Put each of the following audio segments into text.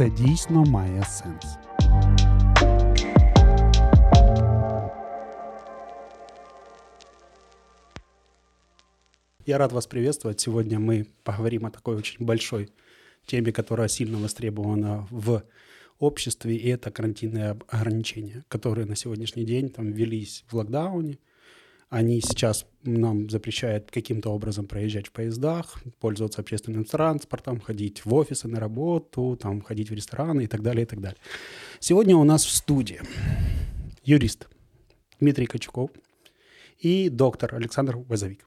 Це дійсно має сенс. Я рад вас приветствовать. Сегодня мы поговорим о такой очень большой теме, которая сильно востребована в обществе, и это карантинные ограничения, которые на сегодняшний день там ввелись в локдауне. Они сейчас нам запрещают каким-то образом проезжать в поездах, пользоваться общественным транспортом, ходить в офисы на работу, там, ходить в рестораны и так далее, и так далее. Сегодня у нас в студии юрист Дмитрий Качуков и доктор Александр Вазовик.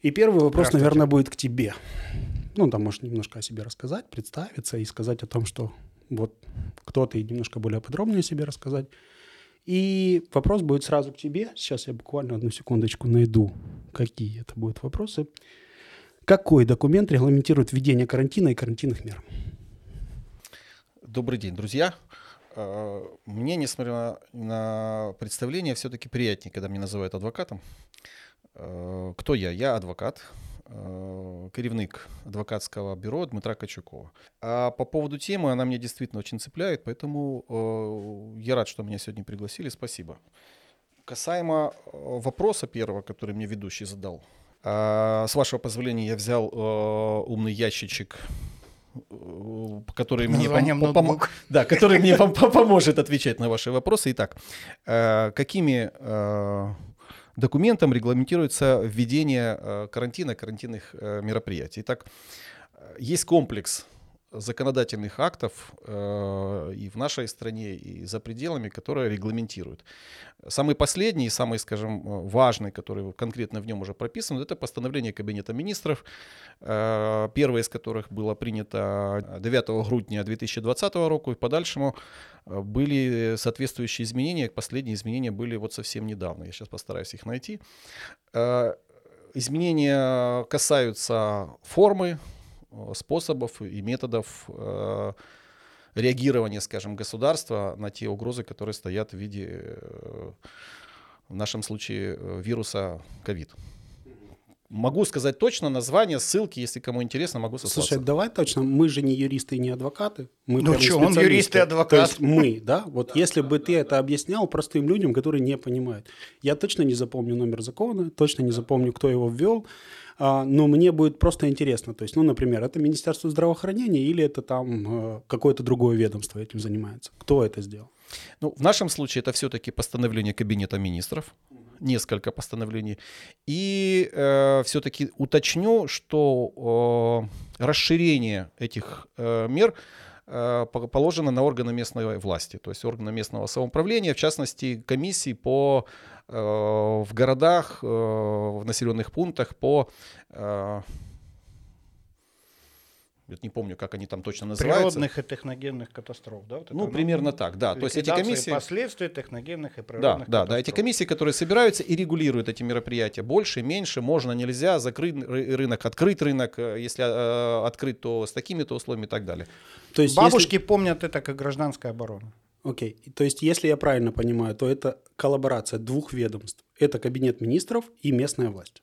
И первый вопрос, наверное, будет к тебе. Ну, там можешь немножко о себе рассказать, представиться и сказать о том, что вот кто ты, немножко более подробнее о себе рассказать. И вопрос будет сразу к тебе. Сейчас я буквально одну секундочку найду, какие это будут вопросы. Какой документ регламентирует введение карантина и карантинных мер? Добрый день, друзья. Э, мне, несмотря на представление, все-таки приятнее, когда меня называют адвокатом. Э, кто я? Я адвокат, керівник адвокатского бюро Дмитра Качукова. А по поводу темы, она меня действительно очень цепляет, поэтому э, я рад, что меня сегодня пригласили. Спасибо. Касаемо вопроса первого, который мне ведущий задал. С вашего позволения я взял умный ящичек который мне, пом- пом- да, который мне поможет отвечать на ваши вопросы. Итак, какими документом регламентируется введение э, карантина, карантинных э, мероприятий. Итак, э, есть комплекс законодательных актов э, и в нашей стране, и за пределами, которые регламентируют. Самый последний, самый, скажем, важный, который конкретно в нем уже прописан, это постановление Кабинета министров, э, первое из которых было принято 9 грудня 2020 года, и подальшему э, были соответствующие изменения. Последние изменения были вот совсем недавно. Я сейчас постараюсь их найти. Э, изменения касаются формы Э, способов и методов э, реагирования, скажем, государства на те угрозы, которые стоят в виде, э, в нашем случае, вируса ковид. Могу сказать точно название, ссылки, если кому интересно, могу сослаться. Слушай, давай точно, мы же не юристы и не адвокаты. Мы ну что, он юрист и адвокат. То есть мы, да? Вот да, если бы ты это объяснял простым людям, которые не понимают. Я точно не запомню номер закона, точно не запомню, кто его ввел. А, но мне будет просто интересно. То есть, ну, например, это Министерство здравоохранения или это там э, какое-то другое ведомство этим занимается? Кто это сделал? Ну, в нашем случае это все-таки постановление Кабинета министров, несколько постановлений. И э, все-таки уточню, что э, расширение этих э, мер Э, положено на органы местной власти, то есть органы местного самоуправления, в частности комиссии по э, в городах, э, в населенных пунктах по я не помню, как они там точно называются. Природных и техногенных катастроф, да? Вот ну, это, примерно так, да. То есть эти комиссии... последствий техногенных и природных да, Да, да, эти комиссии, которые собираются и регулируют эти мероприятия. Больше, меньше, можно, нельзя, закрыть рынок, открыть рынок. Если э, открыть, то с такими-то условиями и так далее. То есть Бабушки если... помнят это как гражданская оборона. Окей. Okay. То есть, если я правильно понимаю, то это коллаборация двух ведомств. Это кабинет министров и местная власть.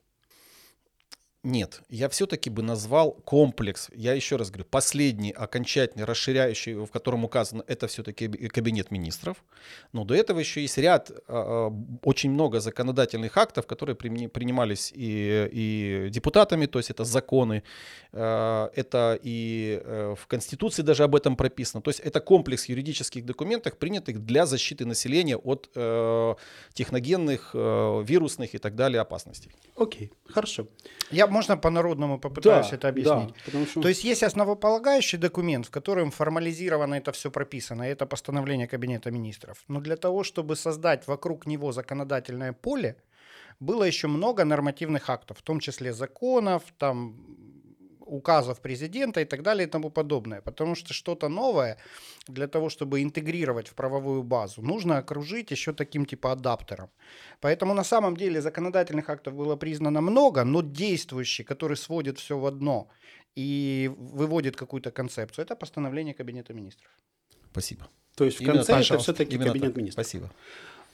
Нет, я все-таки бы назвал комплекс. Я еще раз говорю, последний, окончательный, расширяющий, в котором указано, это все-таки кабинет министров. Но до этого еще есть ряд, а, а, очень много законодательных актов, которые принимались и, и депутатами, то есть это законы, а, это и э, в Конституции даже об этом прописано. То есть это комплекс юридических документов, принятых для защиты населения от э, техногенных, э, вирусных и так далее опасностей. Окей, хорошо. Я можно по-народному попытаюсь да, это объяснить. Да, что... То есть есть основополагающий документ, в котором формализировано это все прописано, это постановление Кабинета министров. Но для того, чтобы создать вокруг него законодательное поле, было еще много нормативных актов, в том числе законов, там указов президента и так далее и тому подобное. Потому что что-то новое для того, чтобы интегрировать в правовую базу, нужно окружить еще таким типа адаптером. Поэтому на самом деле законодательных актов было признано много, но действующий, который сводит все в одно и выводит какую-то концепцию, это постановление Кабинета министров. Спасибо. То есть в конце Именно, это все-таки Кабинет так. министров. Спасибо.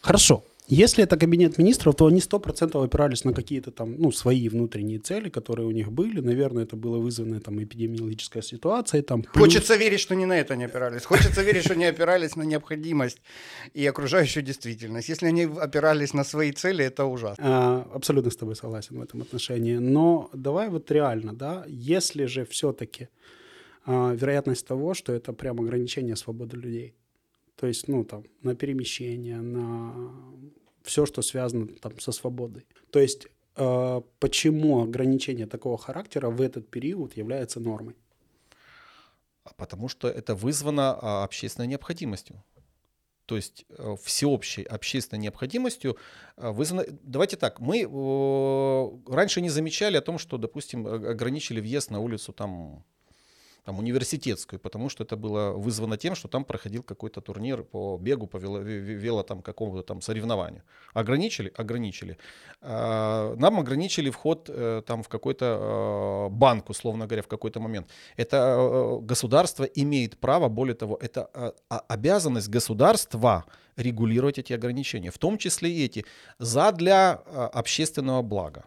Хорошо. Если это кабинет министров, то они 100% опирались на какие-то там, ну, свои внутренние цели, которые у них были. Наверное, это было вызвано там эпидемиологической ситуацией. Там, плюс... Хочется верить, что не на это не опирались. Хочется верить, что не опирались на необходимость и окружающую действительность. Если они опирались на свои цели, это ужасно. А, абсолютно с тобой согласен в этом отношении. Но давай вот реально, да, если же все-таки а, вероятность того, что это прям ограничение свободы людей, то есть, ну, там, на перемещение, на все, что связано там со свободой. То есть, э, почему ограничение такого характера в этот период является нормой? А потому что это вызвано а, общественной необходимостью. То есть э, всеобщей общественной необходимостью э, вызвано... Давайте так, мы раньше не замечали о том, что, допустим, ограничили въезд на улицу там там, университетскую, потому что это было вызвано тем, что там проходил какой-то турнир по бегу, по вело, вело там, какому-то там соревнованию. Ограничили? Ограничили. А, нам ограничили вход э, там в какой-то э, банк, условно говоря, в какой-то момент. Это э, государство имеет право, более того, это обязанность государства регулировать эти ограничения, в том числе и эти, за для общественного блага.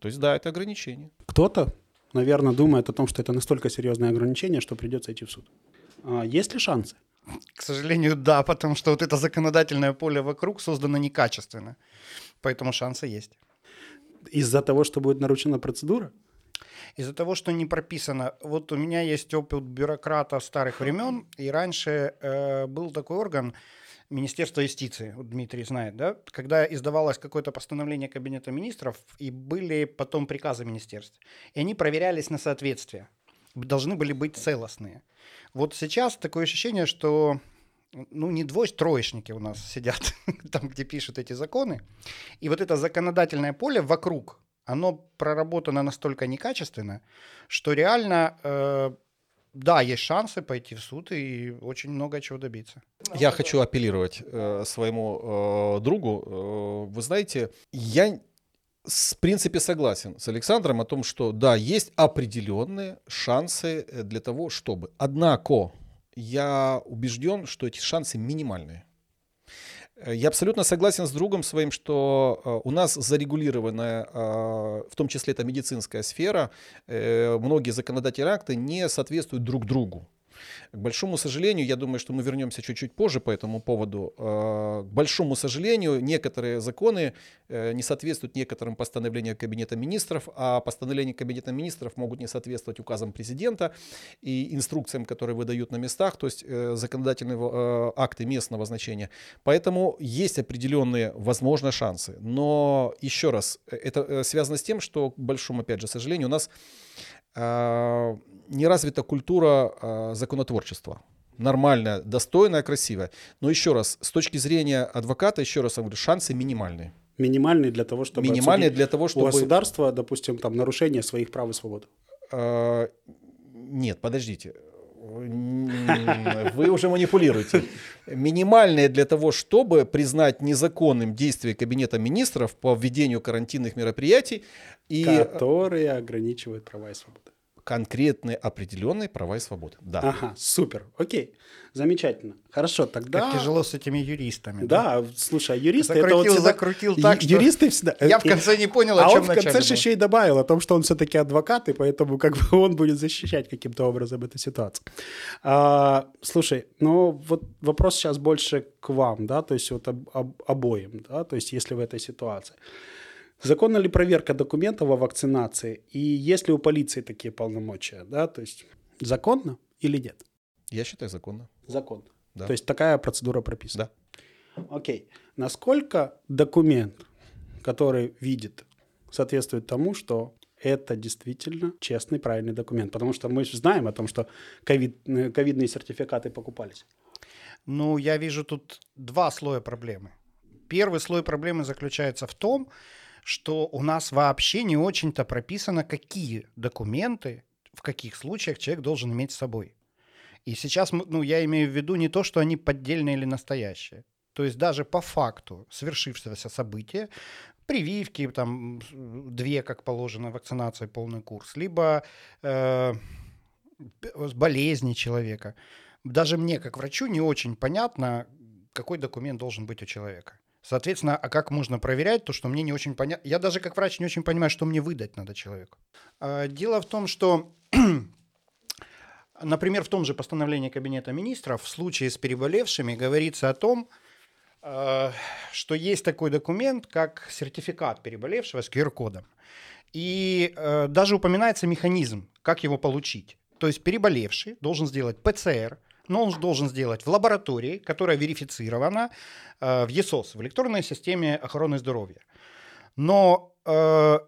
То есть да, это ограничение. Кто-то наверное, думает о том, что это настолько серьезное ограничение, что придется идти в суд. А есть ли шансы? К сожалению, да, потому что вот это законодательное поле вокруг создано некачественно. Поэтому шансы есть. Из-за того, что будет нарушена процедура? Из-за того, что не прописано. Вот у меня есть опыт бюрократа старых времен, и раньше э, был такой орган, Министерство юстиции, вот Дмитрий знает, да, когда издавалось какое-то постановление Кабинета министров, и были потом приказы министерств, и они проверялись на соответствие, должны были быть целостные. Вот сейчас такое ощущение, что ну, не двое-троечники у нас сидят, там, где пишут эти законы, и вот это законодательное поле вокруг, оно проработано настолько некачественно, что реально э, да, есть шансы пойти в суд и очень много чего добиться. Я хочу апеллировать э, своему э, другу. Э, вы знаете, я в принципе согласен с Александром о том, что да, есть определенные шансы э, для того, чтобы. Однако я убежден, что эти шансы минимальные. Э, я абсолютно согласен с другом своим, что э, у нас зарегулированная, э, в том числе это медицинская сфера, многие законодательные акты не соответствуют друг другу. К большому сожалению, я думаю, что мы вернемся чуть-чуть позже по этому поводу. Э, к большому сожалению, некоторые законы э, не соответствуют некоторым постановлениям Кабинета министров, а постановления Кабинета министров могут не соответствовать указам президента и инструкциям, которые выдают на местах, то есть э, законодательные акты местного значения. Поэтому есть определенные, возможно, шансы. Но еще раз, это связано с тем, что, к большому, опять же, сожалению, у нас не развита культура а, законотворчества. Нормальная, достойная, красивая. Но еще раз, с точки зрения адвоката, еще раз говорю, шансы минимальные. Минимальные для того, чтобы минимальные для того, чтобы у государства, допустим, там нарушение своих прав и свобод. А, нет, подождите. Вы уже манипулируете. Минимальные для того, чтобы признать незаконным действия Кабинета министров по введению карантинных мероприятий. И... Которые ограничивают права и свободы конкретные определенные права и свободы. Да. Ага, супер, окей, замечательно. Хорошо, тогда... Как тяжело с этими юристами. Да, да? слушай, а юристы... Закрутил, это вот всегда... закрутил так, Юристы всегда... Я в конце не понял, о а чем он в конце же еще и добавил о том, что он все-таки адвокат, и поэтому как бы он будет защищать каким-то образом эту ситуацию. А, слушай, ну вот вопрос сейчас больше к вам, да, то есть вот об, об, обоим, да, то есть если в этой ситуации. Законна ли проверка документов о вакцинации? И есть ли у полиции такие полномочия? Да? То есть законно или нет? Я считаю законно. Законно. Да. То есть такая процедура прописана. Да. Окей. Насколько документ, который видит, соответствует тому, что это действительно честный, правильный документ? Потому что мы же знаем о том, что ковид, э, ковидные сертификаты покупались. Ну, я вижу тут два слоя проблемы. Первый слой проблемы заключается в том, что у нас вообще не очень-то прописано, какие документы, в каких случаях человек должен иметь с собой. И сейчас, ну, я имею в виду не то, что они поддельные или настоящие. То есть даже по факту свершившегося события, прививки, там, две, как положено, вакцинация, полный курс, либо э, болезни человека. Даже мне, как врачу, не очень понятно, какой документ должен быть у человека. Соответственно, а как можно проверять то, что мне не очень понятно? Я даже как врач не очень понимаю, что мне выдать надо человеку. А, дело в том, что, например, в том же постановлении Кабинета министров в случае с переболевшими говорится о том, а, что есть такой документ, как сертификат переболевшего с QR-кодом. И э, даже упоминается механизм, как его получить. То есть переболевший должен сделать ПЦР, но он должен сделать в лаборатории, которая верифицирована э, в ЕСОС, в электронной системе охраны здоровья. Но э,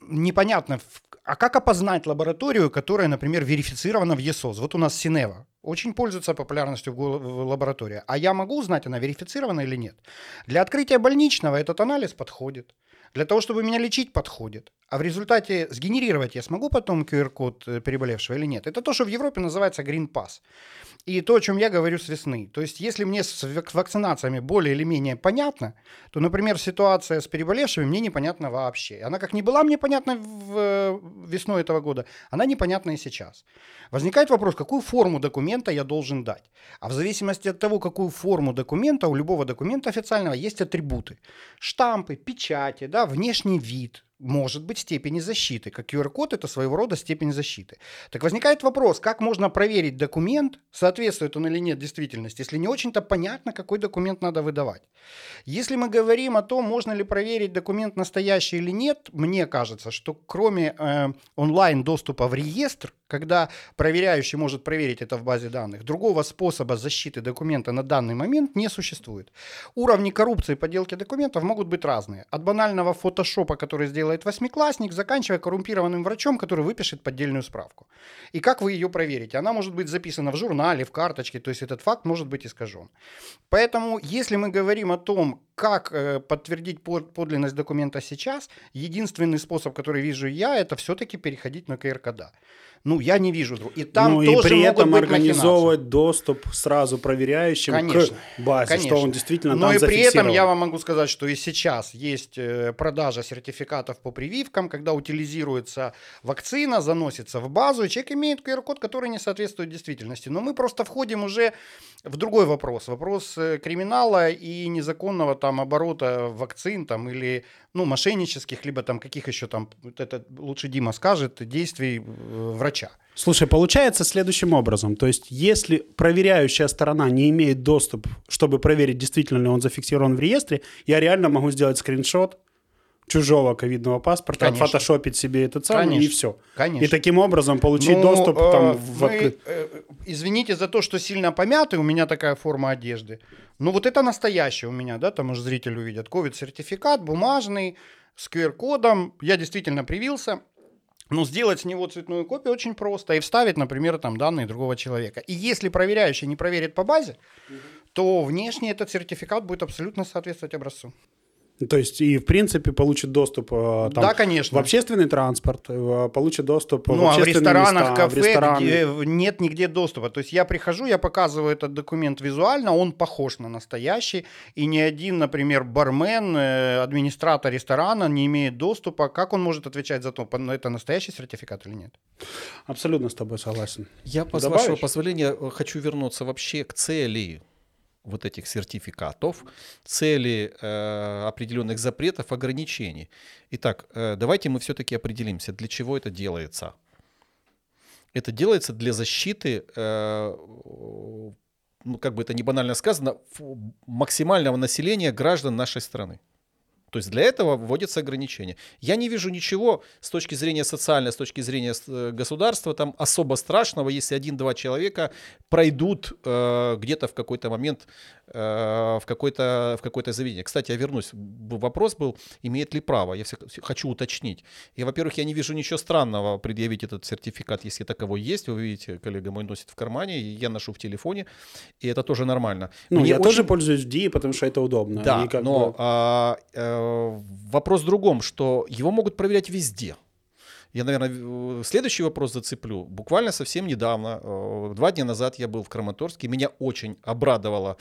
непонятно, а как опознать лабораторию, которая, например, верифицирована в ЕСОС? Вот у нас Синева очень пользуется популярностью в лаборатории. А я могу узнать, она верифицирована или нет? Для открытия больничного этот анализ подходит. Для того, чтобы меня лечить, подходит. А в результате сгенерировать я смогу потом QR-код э, переболевшего или нет? Это то, что в Европе называется Green Pass. И то, о чем я говорю с весны. То есть, если мне с вакцинациями более или менее понятно, то, например, ситуация с переболевшими мне непонятна вообще. Она как не была мне понятна в, э, весной этого года, она непонятна и сейчас. Возникает вопрос, какую форму документа я должен дать. А в зависимости от того, какую форму документа, у любого документа официального есть атрибуты. Штампы, печати, да, внешний вид, может быть степени защиты. Как QR-код это своего рода степень защиты. Так возникает вопрос, как можно проверить документ, соответствует он или нет действительности, если не очень-то понятно, какой документ надо выдавать. Если мы говорим о том, можно ли проверить документ настоящий или нет, мне кажется, что кроме э, онлайн доступа в реестр, когда проверяющий может проверить это в базе данных, другого способа защиты документа на данный момент не существует. Уровни коррупции и подделки документов могут быть разные. От банального фотошопа, который сделает восьмиклассник, заканчивая коррумпированным врачом, который выпишет поддельную справку. И как вы ее проверите? Она может быть записана в журнале, в карточке, то есть этот факт может быть искажен. Поэтому, если мы говорим о том, как э, подтвердить подлинность документа сейчас, единственный способ, который вижу я, это все-таки переходить на КРКДА. Ну, я не вижу. И там ну, тоже и при этом организовывать доступ сразу проверяющим конечно, к базе, конечно. что он действительно Но там и при этом я вам могу сказать, что и сейчас есть э, продажа сертификатов по прививкам, когда утилизируется вакцина, заносится в базу, и человек имеет QR-код, который не соответствует действительности. Но мы просто входим уже в другой вопрос. Вопрос э, криминала и незаконного там оборота вакцин там, или ну, мошеннических, либо там каких еще там, это лучше Дима скажет, действий э, врача. Слушай, получается следующим образом. То есть, если проверяющая сторона не имеет доступ, чтобы проверить, действительно ли он зафиксирован в реестре, я реально могу сделать скриншот, чужого ковидного паспорта, Конечно. отфотошопить себе этот самый Конечно. и все. Конечно. И таким образом получить ну, доступ э, там в мы, э, Извините за то, что сильно помятый, у меня такая форма одежды. Ну вот это настоящее у меня, да, там уже зрители увидят. Ковид-сертификат бумажный с QR-кодом. Я действительно привился. Но сделать с него цветную копию очень просто и вставить, например, там данные другого человека. И если проверяющий не проверит по базе, угу. то внешне этот сертификат будет абсолютно соответствовать образцу. То есть и в принципе получит доступ э, там, да, конечно. в общественный транспорт, э, получит доступ ну, в общественные а в ресторанах, места, кафе, в рестораны. где нет нигде доступа. То есть я прихожу, я показываю этот документ визуально, он похож на настоящий, и ни один, например, бармен, э, администратор ресторана не имеет доступа. Как он может отвечать за то, это настоящий сертификат или нет? Абсолютно с тобой согласен. Я, с вашего позволения, хочу вернуться вообще к цели вот этих сертификатов, цели э, определенных запретов, ограничений. Итак, э, давайте мы все-таки определимся, для чего это делается. Это делается для защиты, э, ну как бы это не банально сказано, максимального населения граждан нашей страны. То есть для этого вводятся ограничения. Я не вижу ничего с точки зрения социальной, с точки зрения э, государства там особо страшного, если один-два человека пройдут э, где-то в какой-то момент в, какой-то, в какое-то заведение. Кстати, я вернусь. Вопрос был, имеет ли право. Я все, хочу уточнить. И, во-первых, я не вижу ничего странного предъявить этот сертификат, если таковой есть. Вы видите, коллега мой носит в кармане, я ношу в телефоне, и это тоже нормально. Ну, Мне я очень... тоже пользуюсь DI, потому что это удобно. Да, но бы... а, а, вопрос в другом, что его могут проверять везде. Я, наверное, следующий вопрос зацеплю. Буквально совсем недавно, э, два дня назад я был в Краматорске. Меня очень обрадовала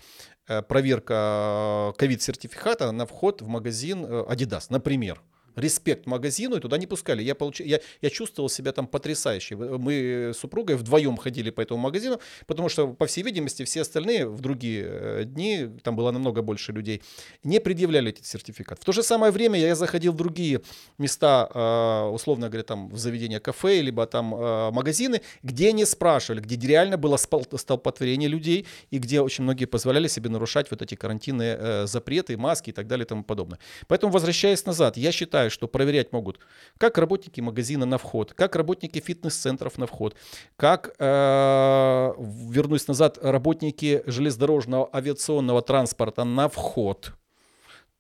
э, проверка ковид-сертификата на вход в магазин э, Adidas, например. Респект магазину, и туда не пускали. Я, получ... я, я чувствовал себя там потрясающе. Мы с супругой вдвоем ходили по этому магазину, потому что, по всей видимости, все остальные в другие э, дни, там было намного больше людей, не предъявляли этот сертификат. В то же самое время я заходил в другие места, э, условно говоря, там в заведения кафе, либо там э, магазины, где не спрашивали, где реально было столпотворение людей, и где очень многие позволяли себе нарушать вот эти карантинные запреты, маски и так далее и тому подобное. Поэтому, возвращаясь назад, я считаю, что проверять могут как работники магазина на вход, как работники фитнес-центров на вход, как, э, вернусь назад, работники железнодорожного авиационного транспорта на вход.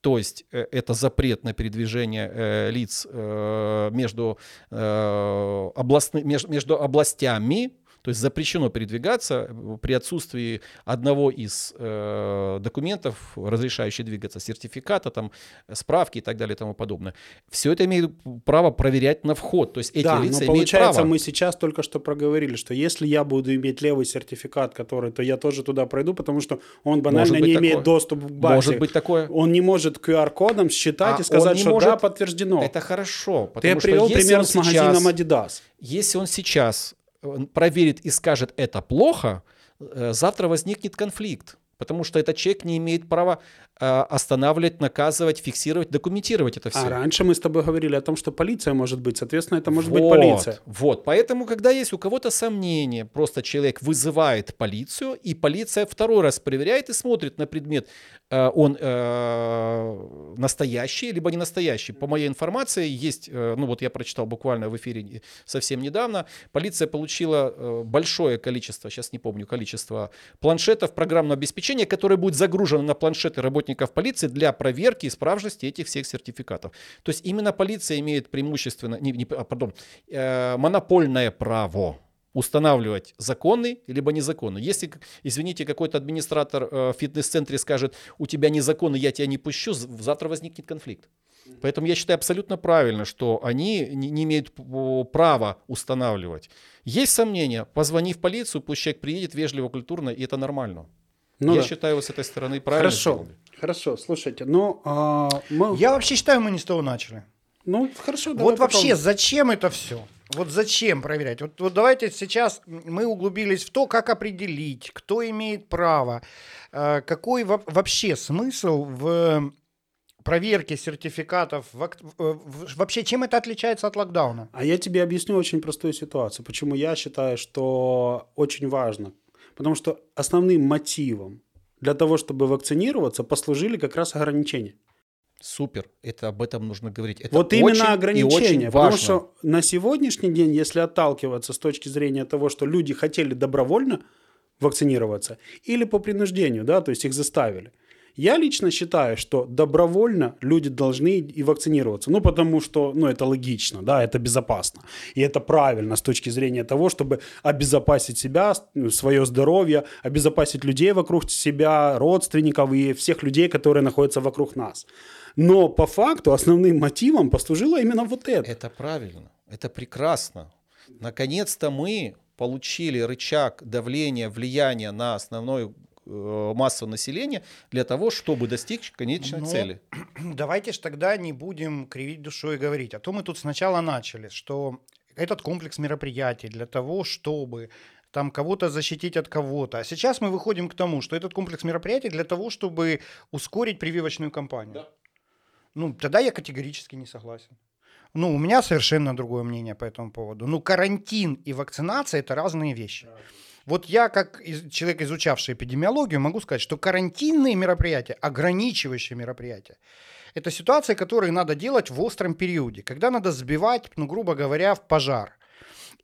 То есть э, это запрет на передвижение э, лиц э, между, э, областны, между, между областями, то есть запрещено передвигаться э, при отсутствии одного из э, документов, разрешающих двигаться, сертификата, там, справки и так далее и тому подобное. Все это имеет право проверять на вход. То есть эти да, лица но имеют получается, право. мы сейчас только что проговорили, что если я буду иметь левый сертификат, который, то я тоже туда пройду, потому что он банально не такое. имеет доступ к базе. Может быть такое. Он не может QR-кодом считать а и сказать, что может... да, подтверждено. Это хорошо. Ты привел пример с магазином Adidas. Если он сейчас проверит и скажет это плохо, э, завтра возникнет конфликт. Потому что этот человек не имеет права э, останавливать, наказывать, фиксировать, документировать это все. А раньше мы с тобой говорили о том, что полиция может быть, соответственно, это может вот, быть полиция. Вот, поэтому, когда есть у кого-то сомнения, просто человек вызывает полицию, и полиция второй раз проверяет и смотрит на предмет, э, он настоящий, либо не настоящий. По моей информации, есть, э, ну вот я прочитал буквально в эфире совсем недавно, полиция получила э, большое количество, сейчас не помню количество планшетов программного обеспечения, которое будет загружено на планшеты работников полиции для проверки исправности этих всех сертификатов. То есть именно полиция имеет преимущественно, не, не, а, пардон, э, монопольное право устанавливать законный либо незаконный. Если, извините, какой-то администратор э, в фитнес-центре скажет, у тебя незаконно, я тебя не пущу, завтра возникнет конфликт. Поэтому я считаю абсолютно правильно, что они не, не имеют права устанавливать. Есть сомнения, позвони в полицию, пусть человек приедет вежливо, культурно, и это нормально. Ну, Я да. считаю, вот с этой стороны правильно Хорошо, сделали. хорошо, слушайте, ну... А, мы... Я вообще считаю, мы не с того начали. Ну, хорошо, давай Вот потом. вообще, зачем это все? Вот зачем проверять? Вот, вот давайте сейчас мы углубились в то, как определить, кто имеет право, э, какой во- вообще смысл в проверке сертификатов, в, вообще чем это отличается от локдауна? А я тебе объясню очень простую ситуацию, почему я считаю, что очень важно Потому что основным мотивом для того, чтобы вакцинироваться, послужили как раз ограничения. Супер, это об этом нужно говорить. Это вот именно ограничения, потому что на сегодняшний день, если отталкиваться с точки зрения того, что люди хотели добровольно вакцинироваться или по принуждению, да, то есть их заставили, я лично считаю, что добровольно люди должны и вакцинироваться. Ну, потому что, ну, это логично, да, это безопасно. И это правильно с точки зрения того, чтобы обезопасить себя, ну, свое здоровье, обезопасить людей вокруг себя, родственников и всех людей, которые находятся вокруг нас. Но по факту основным мотивом послужило именно вот это. Это правильно, это прекрасно. Наконец-то мы получили рычаг давления, влияния на основной Э, массу населения для того, чтобы достичь конечной Но цели. Давайте же тогда не будем кривить душой и говорить. А то мы тут сначала начали, что этот комплекс мероприятий для того, чтобы там кого-то защитить от кого-то. А сейчас мы выходим к тому, что этот комплекс мероприятий для того, чтобы ускорить прививочную кампанию. Да. Ну, тогда я категорически не согласен. Ну, у меня совершенно другое мнение по этому поводу. Ну, карантин и вакцинация – это разные вещи. Вот я, как человек, изучавший эпидемиологию, могу сказать, что карантинные мероприятия, ограничивающие мероприятия, это ситуации, которые надо делать в остром периоде, когда надо сбивать, ну, грубо говоря, в пожар.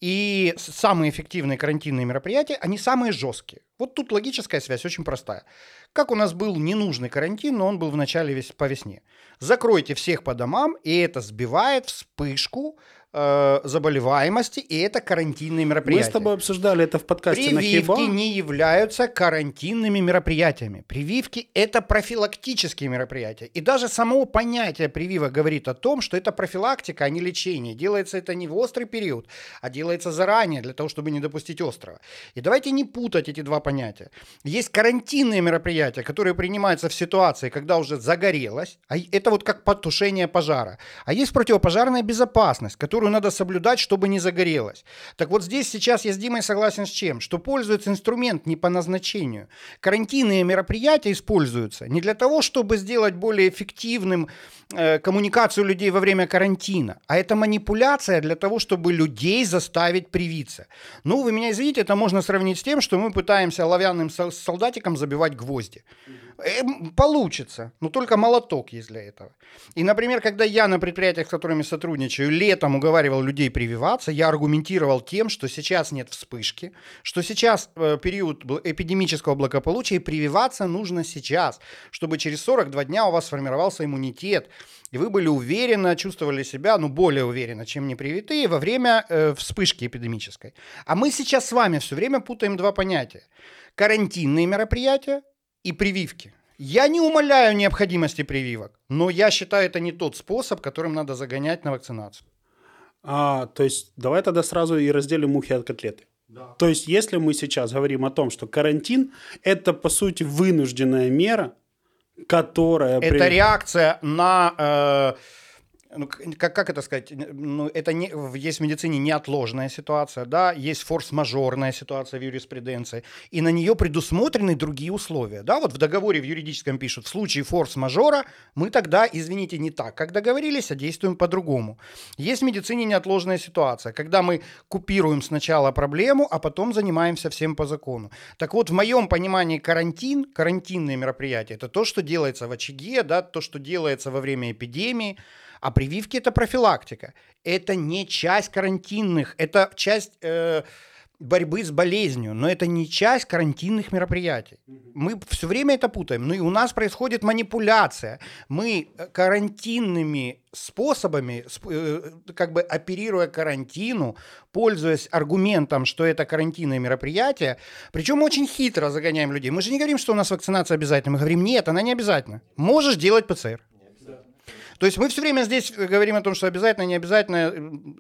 И самые эффективные карантинные мероприятия, они самые жесткие. Вот тут логическая связь очень простая. Как у нас был ненужный карантин, но он был в начале весь, по весне. Закройте всех по домам, и это сбивает вспышку э, заболеваемости, и это карантинные мероприятия. Мы с тобой обсуждали это в подкасте Прививки на Хиба. не являются карантинными мероприятиями. Прививки – это профилактические мероприятия. И даже само понятие прививок говорит о том, что это профилактика, а не лечение. Делается это не в острый период, а делается заранее, для того, чтобы не допустить острого. И давайте не путать эти два понятия. Есть карантинные мероприятия, которые принимаются в ситуации, когда уже загорелось. А это вот как потушение пожара. А есть противопожарная безопасность, которую надо соблюдать, чтобы не загорелось. Так вот здесь сейчас я с Димой согласен с чем? Что пользуется инструмент не по назначению. Карантинные мероприятия используются не для того, чтобы сделать более эффективным э, коммуникацию людей во время карантина, а это манипуляция для того, чтобы людей заставить привиться. Ну, вы меня извините, это можно сравнить с тем, что мы пытаемся оловянным солдатиком забивать гвозди. Эм, получится, но только молоток есть для этого. И, например, когда я на предприятиях, с которыми сотрудничаю, летом уговаривал людей прививаться, я аргументировал тем, что сейчас нет вспышки, что сейчас э, период эпидемического благополучия, и прививаться нужно сейчас, чтобы через 42 дня у вас сформировался иммунитет, и вы были уверенно, чувствовали себя, ну, более уверенно, чем непривитые во время э, вспышки эпидемической. А мы сейчас с вами все время путаем два понятия. Карантинные мероприятия и прививки. Я не умоляю необходимости прививок, но я считаю, это не тот способ, которым надо загонять на вакцинацию. А, то есть давай тогда сразу и разделим мухи от котлеты. Да. То есть если мы сейчас говорим о том, что карантин – это, по сути, вынужденная мера, которая... Это реакция на... Э, ну, как, как это сказать, ну, это не, есть в медицине неотложная ситуация, да, есть форс-мажорная ситуация в юриспруденции, и на нее предусмотрены другие условия, да, вот в договоре в юридическом пишут, в случае форс-мажора мы тогда, извините, не так, как договорились, а действуем по-другому. Есть в медицине неотложная ситуация, когда мы купируем сначала проблему, а потом занимаемся всем по закону. Так вот, в моем понимании карантин, карантинные мероприятия, это то, что делается в очаге, да, то, что делается во время эпидемии, а прививки это профилактика. Это не часть карантинных, это часть э, борьбы с болезнью, но это не часть карантинных мероприятий. Мы все время это путаем. Ну и у нас происходит манипуляция. Мы э, карантинными способами, э, как бы оперируя карантину, пользуясь аргументом, что это карантинное мероприятие, причем очень хитро загоняем людей. Мы же не говорим, что у нас вакцинация обязательна. Мы говорим, нет, она не обязательна. Можешь делать ПЦР. То есть мы все время здесь говорим о том, что обязательно, не обязательно.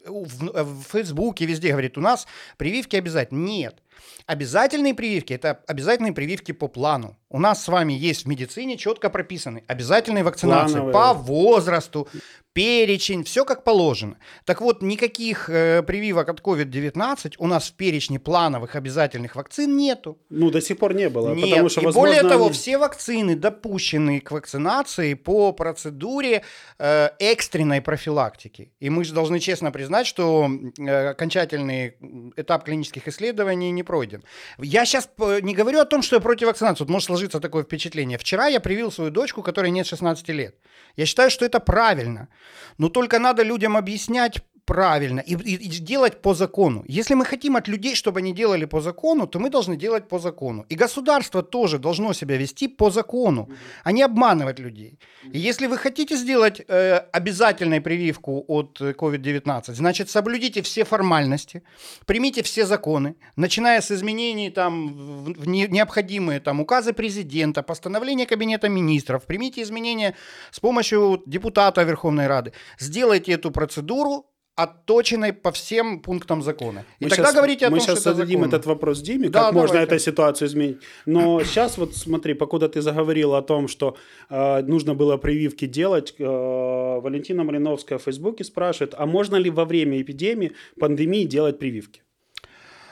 В, в Фейсбуке везде говорит, у нас прививки обязательно. Нет. Обязательные прививки – это обязательные прививки по плану. У нас с вами есть в медицине четко прописаны обязательные вакцинации Плановые. по возрасту, перечень, все как положено. Так вот, никаких э, прививок от COVID-19 у нас в перечне плановых обязательных вакцин нету. Ну, до сих пор не было. Нет, потому что, и возможно... более того, все вакцины, допущенные к вакцинации по процедуре э, экстренной профилактики. И мы же должны честно признать, что э, окончательный этап клинических исследований не пройден. Я сейчас не говорю о том, что я против вакцинации. Вот может сложиться такое впечатление. Вчера я привил свою дочку, которой нет 16 лет. Я считаю, что это правильно. Но только надо людям объяснять, правильно и, и, и делать по закону. Если мы хотим от людей, чтобы они делали по закону, то мы должны делать по закону. И государство тоже должно себя вести по закону, а не обманывать людей. И если вы хотите сделать э, обязательную прививку от COVID-19, значит, соблюдите все формальности, примите все законы, начиная с изменений там, в, в необходимые там, указы президента, постановления Кабинета министров, примите изменения с помощью депутата Верховной Рады, сделайте эту процедуру, отточенной по всем пунктам закона. И мы тогда сейчас, говорите о мы том, сейчас что зададим это этот вопрос Диме, да, как давайте. можно эту ситуацию изменить. Но сейчас вот смотри, покуда ты заговорил о том, что э, нужно было прививки делать, э, Валентина Малиновская в Фейсбуке спрашивает, а можно ли во время эпидемии, пандемии делать прививки?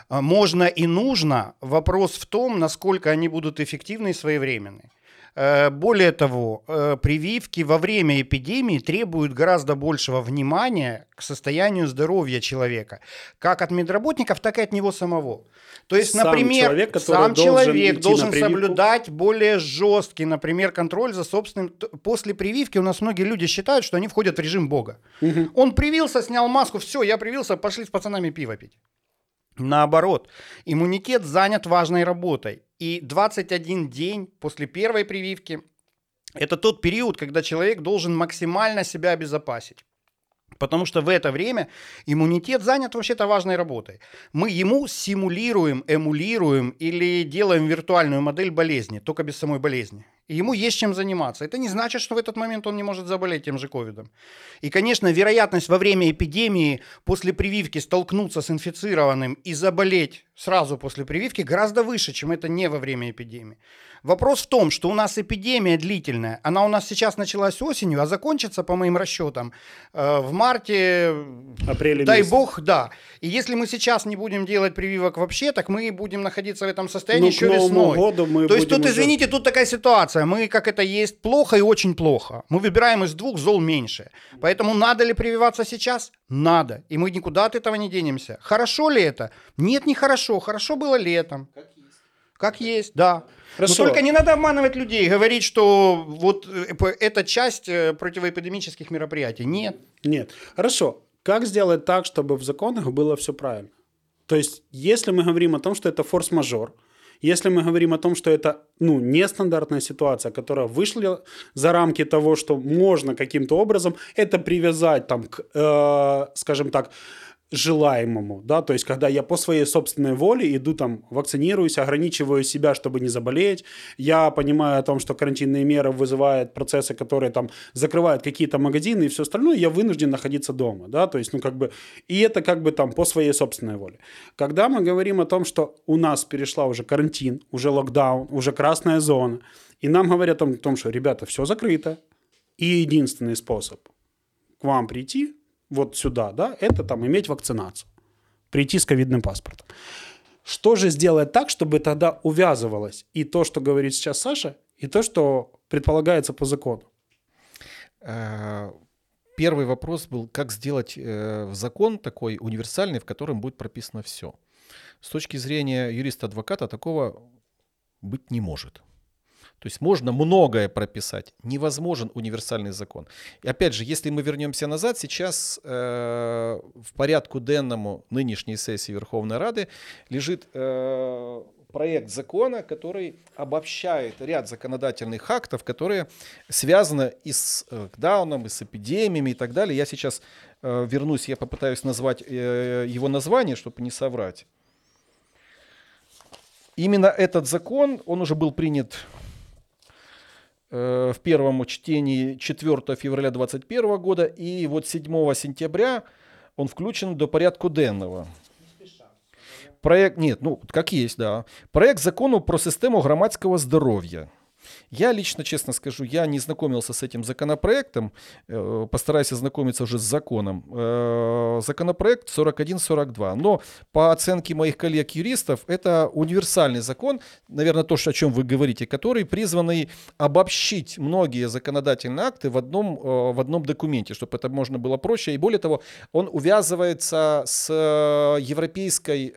А, можно и нужно. Вопрос в том, насколько они будут эффективны и своевременны. Э, более того, э, прививки во время эпидемии требуют гораздо большего внимания к состоянию здоровья человека, как от медработников, так и от него самого. То есть, сам например, человек, сам должен человек должен соблюдать более жесткий, например, контроль за собственным... После прививки у нас многие люди считают, что они входят в режим Бога. Угу. Он привился, снял маску, все, я привился, пошли с пацанами пиво пить. Наоборот, иммунитет занят важной работой. И 21 день после первой прививки – это тот период, когда человек должен максимально себя обезопасить. Потому что в это время иммунитет занят вообще-то важной работой. Мы ему симулируем, эмулируем или делаем виртуальную модель болезни, только без самой болезни. И ему есть чем заниматься. Это не значит, что в этот момент он не может заболеть тем же ковидом. И, конечно, вероятность во время эпидемии после прививки столкнуться с инфицированным и заболеть сразу после прививки гораздо выше, чем это не во время эпидемии. Вопрос в том, что у нас эпидемия длительная. Она у нас сейчас началась осенью, а закончится, по моим расчетам, э, в марте, апреле дай месяц. бог, да. И если мы сейчас не будем делать прививок вообще, так мы будем находиться в этом состоянии ну, еще весной. Году мы То есть тут, уже... извините, тут такая ситуация. Мы, как это есть, плохо и очень плохо. Мы выбираем из двух зол меньше. Поэтому надо ли прививаться сейчас? Надо. И мы никуда от этого не денемся. Хорошо ли это? Нет, не хорошо. Хорошо было летом. Как есть. Как есть, да. Хорошо. Но только не надо обманывать людей, говорить, что вот э, это часть э, противоэпидемических мероприятий. Нет. Нет. Хорошо. Как сделать так, чтобы в законах было все правильно? То есть, если мы говорим о том, что это форс-мажор, если мы говорим о том, что это ну, нестандартная ситуация, которая вышла за рамки того, что можно каким-то образом это привязать, там, к, э, скажем так, желаемому, да, то есть когда я по своей собственной воле иду там, вакцинируюсь, ограничиваю себя, чтобы не заболеть, я понимаю о том, что карантинные меры вызывают процессы, которые там закрывают какие-то магазины и все остальное, я вынужден находиться дома, да, то есть, ну, как бы, и это как бы там по своей собственной воле. Когда мы говорим о том, что у нас перешла уже карантин, уже локдаун, уже красная зона, и нам говорят о том, что, ребята, все закрыто, и единственный способ к вам прийти, вот сюда, да, это там иметь вакцинацию, прийти с ковидным паспортом. Что же сделать так, чтобы тогда увязывалось и то, что говорит сейчас Саша, и то, что предполагается по закону? Э, первый вопрос был, как сделать э, закон такой универсальный, в котором будет прописано все. С точки зрения юриста-адвоката такого быть не может. То есть можно многое прописать, невозможен универсальный закон. И опять же, если мы вернемся назад, сейчас э, в порядку денному нынешней сессии Верховной Рады лежит э, проект закона, который обобщает ряд законодательных актов, которые связаны и с локдауном, и с эпидемиями и так далее. Я сейчас э, вернусь, я попытаюсь назвать э, его название, чтобы не соврать. Именно этот закон, он уже был принят Э, в первом чтении 4 февраля 2021 года, и вот 7 сентября он включен до порядку денного. Проект, нет, ну, как есть, да. Проект закону про систему громадского здоров'я. Я лично, честно скажу, я не знакомился с этим законопроектом, э, постараюсь ознакомиться уже с законом. Э, законопроект 4142, но по оценке моих коллег-юристов, это универсальный закон, наверное, то, о чем вы говорите, который призванный обобщить многие законодательные акты в одном, э, в одном документе, чтобы это можно было проще. И более того, он увязывается с европейской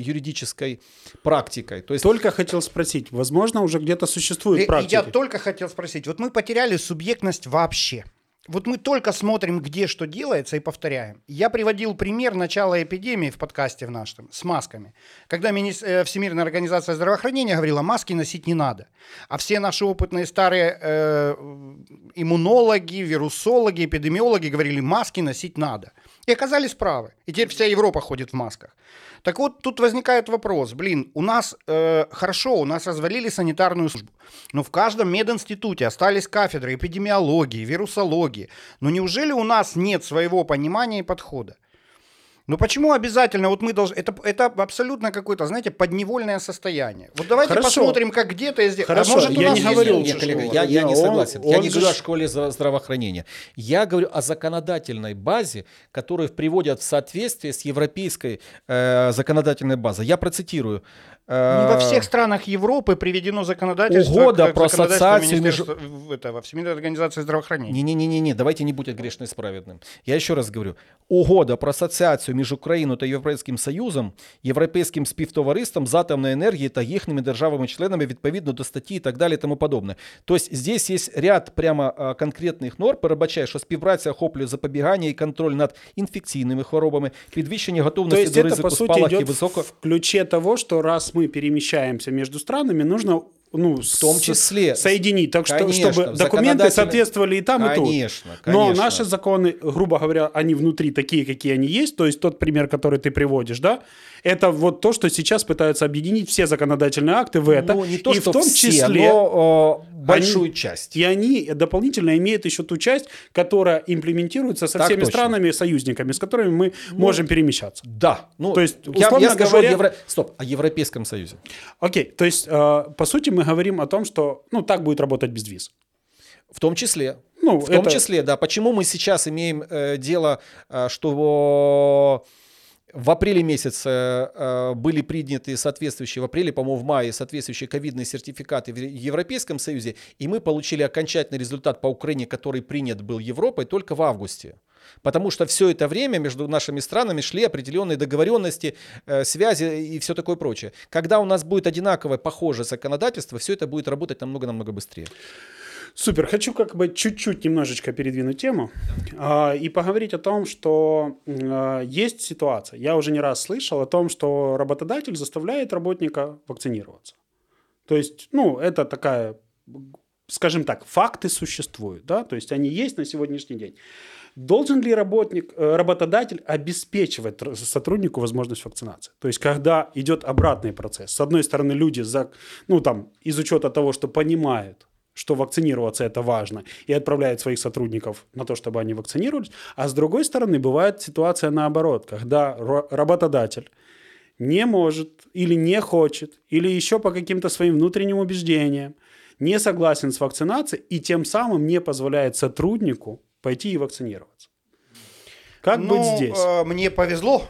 юридической практикой. То есть... Только хотел спросить, возможно, уже где-то существует существует практики. Я только хотел спросить, вот мы потеряли субъектность вообще. Вот мы только смотрим, где что делается, и повторяем. Я приводил пример начала эпидемии в подкасте в нашем с масками. Когда э, Всемирная организация здравоохранения говорила, маски носить не надо. А все наши опытные старые э, иммунологи, вирусологи, эпидемиологи говорили, маски носить надо. И оказались правы. И теперь вся Европа ходит в масках. Так вот, тут возникает вопрос. Блин, у нас э, хорошо, у нас развалили санитарную службу. Но в каждом мединституте остались кафедры эпидемиологии, вирусологии. Но неужели у нас нет своего понимания и подхода? Ну почему обязательно? Вот мы должны. Это, это абсолютно какое-то, знаете, подневольное состояние. Вот давайте Хорошо. посмотрим, как где-то здесь. Хорошо, а может, я не говорил. Нет, коллега, я, я не согласен. Он, я он не же... говорю о школе здравоохранения. Я говорю о законодательной базе, которую приводят в соответствие с европейской э, законодательной базой. Я процитирую. Не во всех странах Европы приведено законодательство угода про ассоциацию между... этого, Всемирной организации здравоохранения. Не-не-не, давайте не будем грешно исправедным. Я еще раз говорю. Угода про ассоціацію між Україною та Європейським Союзом, Європейським співтовариством з атомної енергії та їхніми державами-членами відповідно до статті і так далі і тому подобне. Тобто здесь є ряд прямо конкретних норм, передбачає, що співпраця охоплює запобігання і контроль над інфекційними хворобами, підвищення готовності до ризику спалахів високо. в ключе того, що раз ми мы перемещаемся между странами, нужно ну, в том числе соединить, так что чтобы документы соответствовали и там, конечно, и тут. Конечно, Но наши законы, грубо говоря, они внутри такие, какие они есть. То есть тот пример, который ты приводишь, да, это вот то, что сейчас пытаются объединить все законодательные акты в это. Ну, не то, и что в том все, числе но э, большую они, часть. И они дополнительно имеют еще ту часть, которая имплементируется со так всеми точно. странами, союзниками, с которыми мы ну, можем перемещаться. Да. Ну, то есть, я, я скажу говоря... о Евро... Стоп, о Европейском Союзе. Окей, то есть, э, по сути, мы говорим о том, что ну, так будет работать без виз. В том числе. Ну, в это... том числе, да. Почему мы сейчас имеем э, дело, э, что в апреле месяце э, были приняты соответствующие, в апреле, по-моему, в мае соответствующие ковидные сертификаты в Европейском Союзе, и мы получили окончательный результат по Украине, который принят был Европой только в августе. Потому что все это время между нашими странами шли определенные договоренности, э, связи и все такое прочее. Когда у нас будет одинаковое, похожее законодательство, все это будет работать намного-намного быстрее. Супер. Хочу как бы чуть-чуть немножечко передвинуть тему э, и поговорить о том, что э, есть ситуация. Я уже не раз слышал о том, что работодатель заставляет работника вакцинироваться. То есть, ну, это такая, скажем так, факты существуют, да, то есть они есть на сегодняшний день. Должен ли работник, э, работодатель обеспечивать сотруднику возможность вакцинации? То есть, когда идет обратный процесс. С одной стороны, люди, за, ну, там, из учета того, что понимают, что вакцинироваться это важно, и отправляют своих сотрудников на то, чтобы они вакцинировались. А с другой стороны, бывает ситуация наоборот, когда работодатель не может или не хочет, или еще по каким-то своим внутренним убеждениям не согласен с вакцинацией и тем самым не позволяет сотруднику пойти и вакцинироваться. Как ну, быть здесь? Э, мне повезло.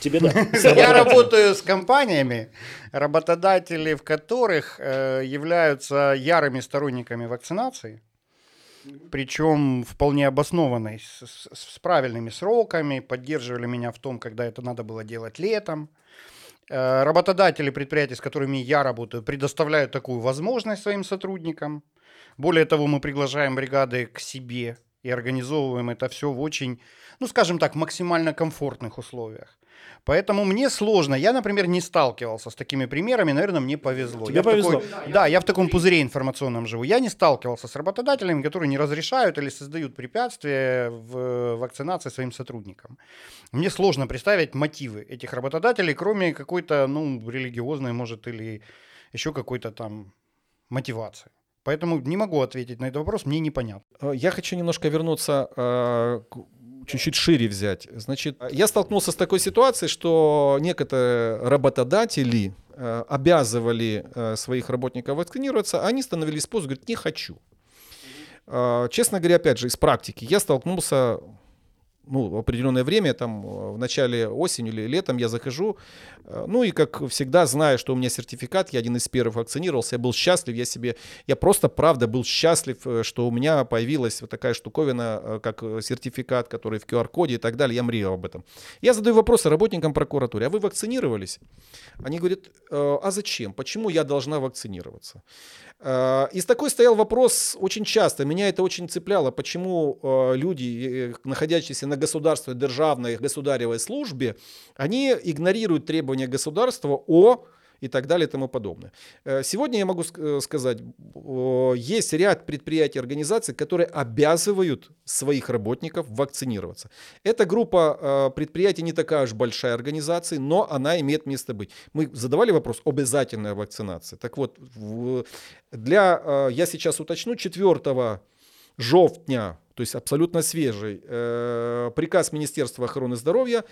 Тебе да. Я работаю с компаниями, работодатели в которых э, являются ярыми сторонниками вакцинации, причем вполне обоснованной, с, с, с правильными сроками, поддерживали меня в том, когда это надо было делать летом. Э, работодатели предприятий, с которыми я работаю, предоставляют такую возможность своим сотрудникам. Более того, мы приглашаем бригады к себе и организовываем это все в очень, ну скажем так, максимально комфортных условиях. Поэтому мне сложно. Я, например, не сталкивался с такими примерами. Наверное, мне повезло. Тебе я повезло. Такой, да, я в таком пузыре информационном живу. Я не сталкивался с работодателями, которые не разрешают или создают препятствия в вакцинации своим сотрудникам. Мне сложно представить мотивы этих работодателей, кроме какой-то, ну, религиозной, может, или еще какой-то там мотивации. Поэтому не могу ответить на этот вопрос, мне непонятно. Э, я хочу немножко вернуться э, чуть-чуть шире взять. Значит, я столкнулся с такой ситуацией, что некоторые работодатели э, обязывали э, своих работников вакцинироваться, а они становились пост, говорят, не хочу. Э, честно говоря, опять же, из практики, я столкнулся ну, определенное время, там, э, в начале осени или летом я захожу, э, ну, и, как всегда, знаю, что у меня сертификат, я один из первых вакцинировался, я был счастлив, я себе, я просто, правда, был счастлив, э, что у меня появилась вот такая штуковина, как сертификат, который в QR-коде и так далее, я мрел об этом. Я задаю вопросы работникам прокуратуры, а вы вакцинировались? Они говорят, а зачем? Почему я должна вакцинироваться? И с такой стоял вопрос очень часто, меня это очень цепляло, почему люди, находящиеся на государственной, державной, государевой службе, они игнорируют требования государства о и так далее и тому подобное. Э, сегодня я могу э, сказать, есть ряд предприятий, организаций, которые обязывают своих работников вакцинироваться. Эта группа э, предприятий не такая уж большая организация, но она имеет место быть. Мы задавали вопрос обязательная вакцинация. Так вот, для, я сейчас уточню, 4 жовтня то есть абсолютно свіжий э, приказ Міністерства охорони здоров'я.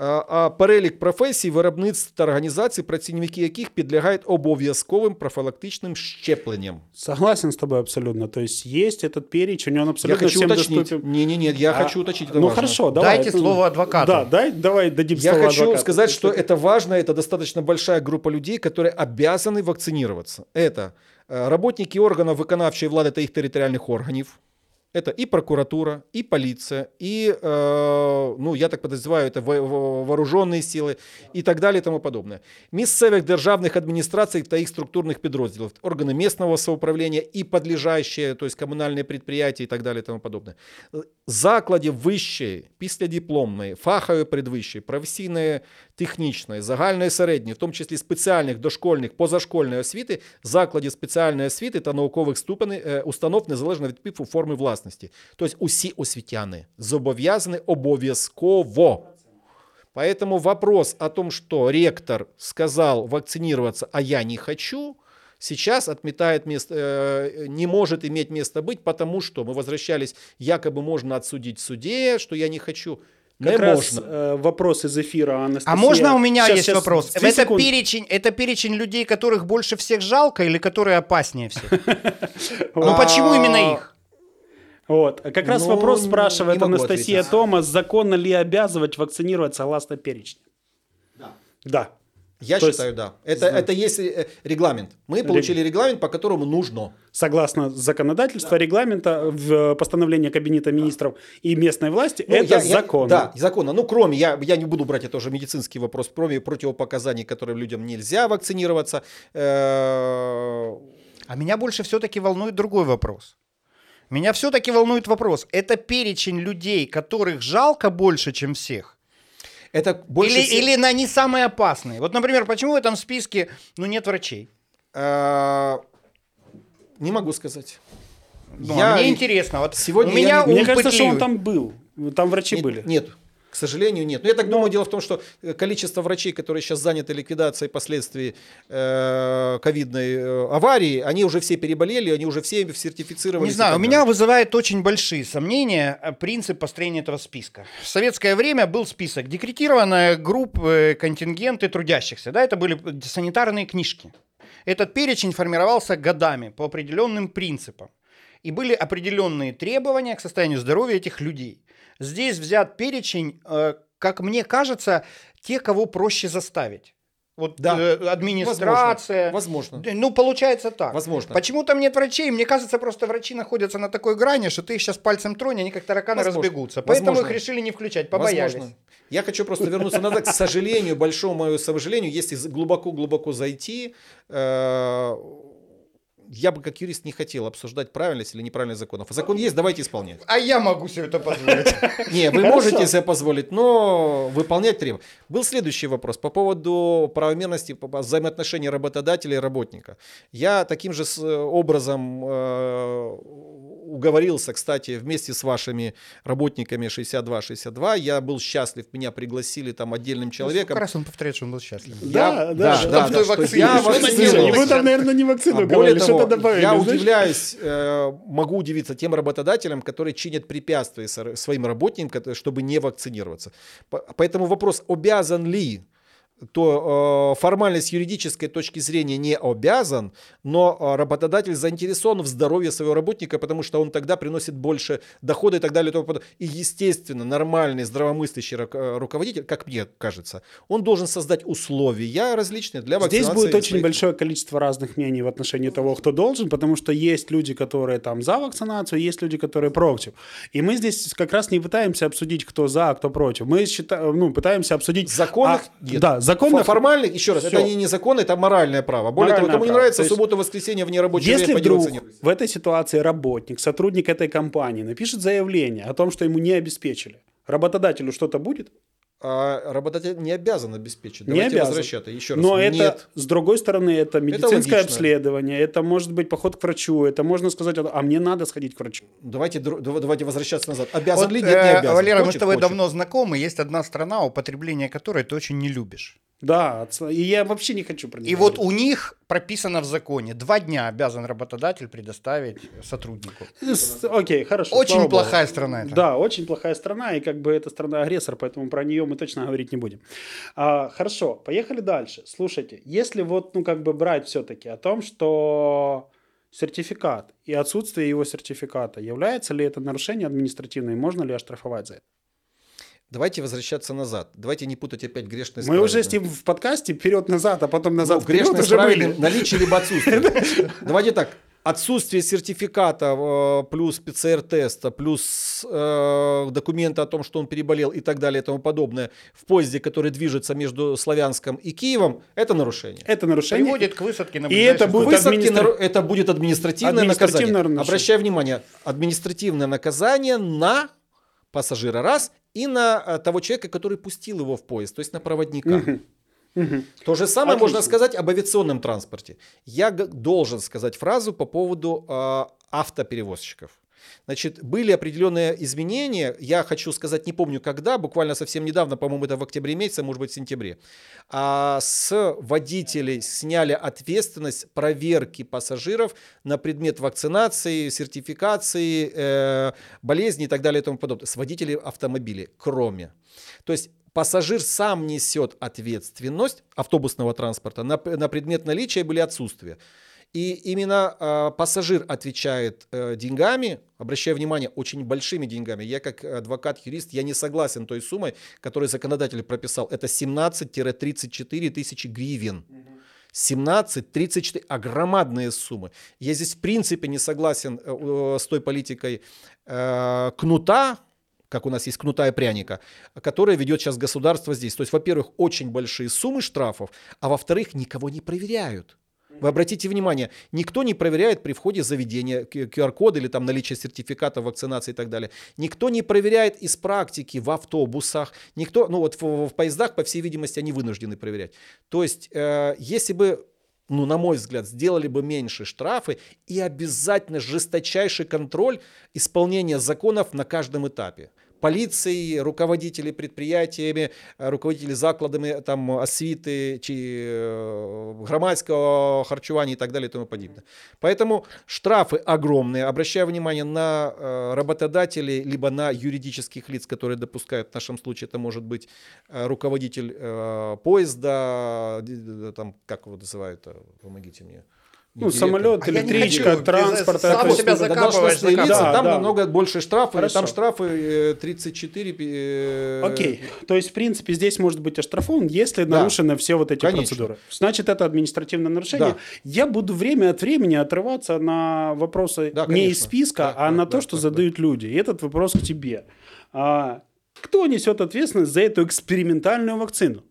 А перелік професій, виробництв та організацій, працівники яких підлягають обов'язковим профілактичним щепленням. Согласен с тобой абсолютно. То есть есть этот перечень, он абсолютно я хочу всем уточнить. доступен. Не, не, не, я а, хочу уточнить. Это ну важно. хорошо, давай. Дайте это... слово адвокату. Да, дай, давай дадим я слово хочу адвокату. сказать, что это важно, это достаточно большая группа людей, которые обязаны вакцинироваться. Это э, работники органов виконавчої влади та їх територіальних органів, это и прокуратура, и полиция, и, э, ну, я так подозреваю, это вооруженные силы и так далее и тому подобное. Місцевих державних адміністрацій та їх структурних підрозділів, органи місцевого самоуправління і подлежащие, то есть коммунальные предприятия и так далее и тому подобное. Закладів вищої, післядипломної, фахової предвищої, професійної технічної, загальної середньої, в тому числі спеціальних дошкольних, позашкольної освіти, закладів спеціальної освіти та наукових ступеней е, установ незалежно від типу форми власності. Тобто усі освітяни зобов'язані обов'язково. Поэтому вопрос о том, что ректор сказал вакцинироваться, а я не хочу, сейчас отметает место, э, не может иметь место быть, потому что мы возвращались, якобы можно отсудить в суде, что я не хочу. Как не раз можно. Э, вопрос из эфира Анастасия. А можно у меня сейчас, есть сейчас, вопрос? Это перечень, это перечень людей, которых больше всех жалко или которые опаснее всех? Ну почему именно их? Вот. Как раз ну, вопрос спрашивает Анастасия Томас, законно ли обязывать вакцинировать согласно перечню? Да. Да. Я То считаю, есть, да. Это, это есть э, регламент. Мы получили регламент, по которому нужно. Согласно законодательства, да. регламента в постановлении Кабинета министров и местной власти, ну, это я, закон. Да, законно. Ну, кроме, я, я не буду брать это уже медицинский вопрос, кроме противопоказаний, которым людям нельзя вакцинироваться. Э, а меня больше все-таки волнует другой вопрос. Меня все-таки волнует вопрос. Это перечень людей, которых жалко больше, чем всех? Это больше или, всех... или они самые опасные? Вот, например, почему в этом списке ну, нет врачей? А, не могу сказать. Ну, я... Мне интересно. Вот сегодня у меня я... Мне кажется, что он там был. Там врачи нет, были. Нет, к сожалению, нет. Но я так Но... думаю, дело в том, что э, количество врачей, которые сейчас заняты ликвидацией последствий э, ковидной э, аварии, они уже все переболели, они уже все сертифицированы. Не знаю, у меня вызывает очень большие сомнения э, принцип построения этого списка. В советское время был список декретированная группы, контингенты трудящихся. Да, это были санитарные книжки. Этот перечень формировался годами по определенным принципам. И были определенные требования к состоянию здоровья этих людей. Здесь взят перечень, э, как мне кажется, те, кого проще заставить. Вот да. э, администрация. Возможно. возможно. Ну, получается так. Возможно. Почему там нет врачей? Мне кажется, просто врачи находятся на такой грани, что ты их сейчас пальцем тронь, они как тараканы возможно. разбегутся. Поэтому возможно. их решили не включать, побоялись. Возможно. Я хочу просто вернуться назад. К сожалению, большому мою сожалению, если глубоко-глубоко зайти, э, я бы как юрист не хотел обсуждать правильность или неправильность законов. А закон есть, давайте исполнять. А я могу себе это позволить. Не, вы можете себе позволить, но выполнять требования. Был следующий вопрос по поводу правомерности взаимоотношений работодателя и работника. Я таким же образом э, уговорился, кстати, вместе с вашими работниками 62-62. Я был счастлив, меня пригласили там отдельным ну, человеком. Ну, как раз он повторяет, что он был счастлив. Да, да, да. да, да, да я вакцинировался. Вы там, наверное, не вакцину а говорили, что-то добавили. Я удивляюсь, э, могу удивиться тем работодателям, которые чинят препятствия своим работникам, чтобы не вакцинироваться. Поэтому вопрос, обязан ли то э, формально с юридической точки зрения не обязан, но э, работодатель заинтересован в здоровье своего работника, потому что он тогда приносит больше дохода и так далее. И, естественно, нормальный, здравомыслящий э, руководитель, как мне кажется, он должен создать условия различные для вакцинации. Здесь будет очень своих... большое количество разных мнений в отношении того, кто должен, потому что есть люди, которые там за вакцинацию, есть люди, которые против. И мы здесь как раз не пытаемся обсудить, кто за, а кто против. Мы считаем, ну, пытаемся обсудить... Законных а, нет. Да, законных... Формальных, еще раз, Все. это не, не закон, это моральное право. Более моральное того, кому право. не нравится есть, суббота-воскресенье вне рабочее Если вдруг в этой ситуации работник, сотрудник этой компании напишет заявление о том, что ему не обеспечили, работодателю что-то будет? А работодатель не обязан обеспечить. Не Давайте обязан. возвращаться. Еще раз. Но Нет. это, с другой стороны, это медицинское это обследование, это может быть поход к врачу, это можно сказать, а мне надо сходить к врачу. Давайте, давайте возвращаться назад. Обязан вот, ли? Нет, не э, обязан. Валера, хочет, мы с тобой хочет. давно знакомы, есть одна страна, употребление которой ты очень не любишь. Да, и я вообще не хочу про них И говорить. вот у них прописано в законе, два дня обязан работодатель предоставить сотруднику. Окей, хорошо. Очень плохая Богу. страна это. Да, очень плохая страна, и как бы это страна-агрессор, поэтому про нее мы точно говорить не будем. А, хорошо, поехали дальше. Слушайте, если вот, ну, как бы брать все-таки о том, что сертификат и отсутствие его сертификата, является ли это нарушение административное, и можно ли оштрафовать за это? Давайте возвращаться назад. Давайте не путать опять грешное с Мы уже с ним в подкасте вперед-назад, а потом назад ну, грешное с правильным наличие либо отсутствие. Давайте так. Отсутствие сертификата э, плюс ПЦР-теста, плюс э, документа о том, что он переболел и так далее и тому подобное в поезде, который движется между Славянском и Киевом, это нарушение. Это нарушение. Приводит к высадке на И это будет, Высадки администра... на... это будет административное, административное наказание. Нарушение. Обращаю внимание, административное наказание на пассажира раз и на э, того человека, который пустил его в поезд, то есть на проводника. Угу. Угу. То же самое Отлично. можно сказать об авиационном транспорте. Я должен сказать фразу по поводу э, автоперевозчиков. Значит, были определенные изменения. Я хочу сказать, не помню когда, буквально совсем недавно, по-моему, это в октябре месяце, может быть, в сентябре. А с водителей сняли ответственность проверки пассажиров на предмет вакцинации, сертификации, э, болезни и так далее и тому подобное. С водителей автомобилей, кроме. То есть пассажир сам несет ответственность автобусного транспорта на, на предмет наличия или отсутствия. И именно э, пассажир отвечает э, деньгами, обращая внимание, очень большими деньгами. Я как адвокат-юрист, я не согласен той суммой, которую законодатель прописал. Это 17-34 тысячи гривен. 17-34, а громадные суммы. Я здесь в принципе не согласен э, с той политикой э, кнута, как у нас есть кнута и пряника, которая ведет сейчас государство здесь. То есть, во-первых, очень большие суммы штрафов, а во-вторых, никого не проверяют. Вы обратите внимание, никто не проверяет при входе заведения QR-код или там наличие сертификата вакцинации и так далее. Никто не проверяет из практики в автобусах. Никто, ну вот в, в поездах, по всей видимости, они вынуждены проверять. То есть, э, если бы ну, на мой взгляд, сделали бы меньше штрафы и обязательно жесточайший контроль исполнения законов на каждом этапе полицией, руководители предприятиями, э, руководители закладами там, освіти чи э, громадского харчевания и так далее и тому подобное. Поэтому штрафы огромные. Обращаю внимание на э, работодателей, либо на юридических лиц, которые допускают, в нашем случае это может быть руководитель поезда, там, как его называют, помогите мне, ну, самолет, а электричка, транспорт. Сам это себя закапываешь. закапываешь. Лица, там да. намного больше штрафы, Хорошо. там штрафы 34. Э, Окей, то есть, в принципе, здесь может быть оштрафован, если да. нарушены все вот эти Конечно. процедуры. Значит, это административное нарушение. Да. Я буду время от времени отрываться на вопросы да, не из списка, да, а да, на да, то, что да, задают да. люди. И этот вопрос к тебе. А, кто несет ответственность за эту экспериментальную вакцину?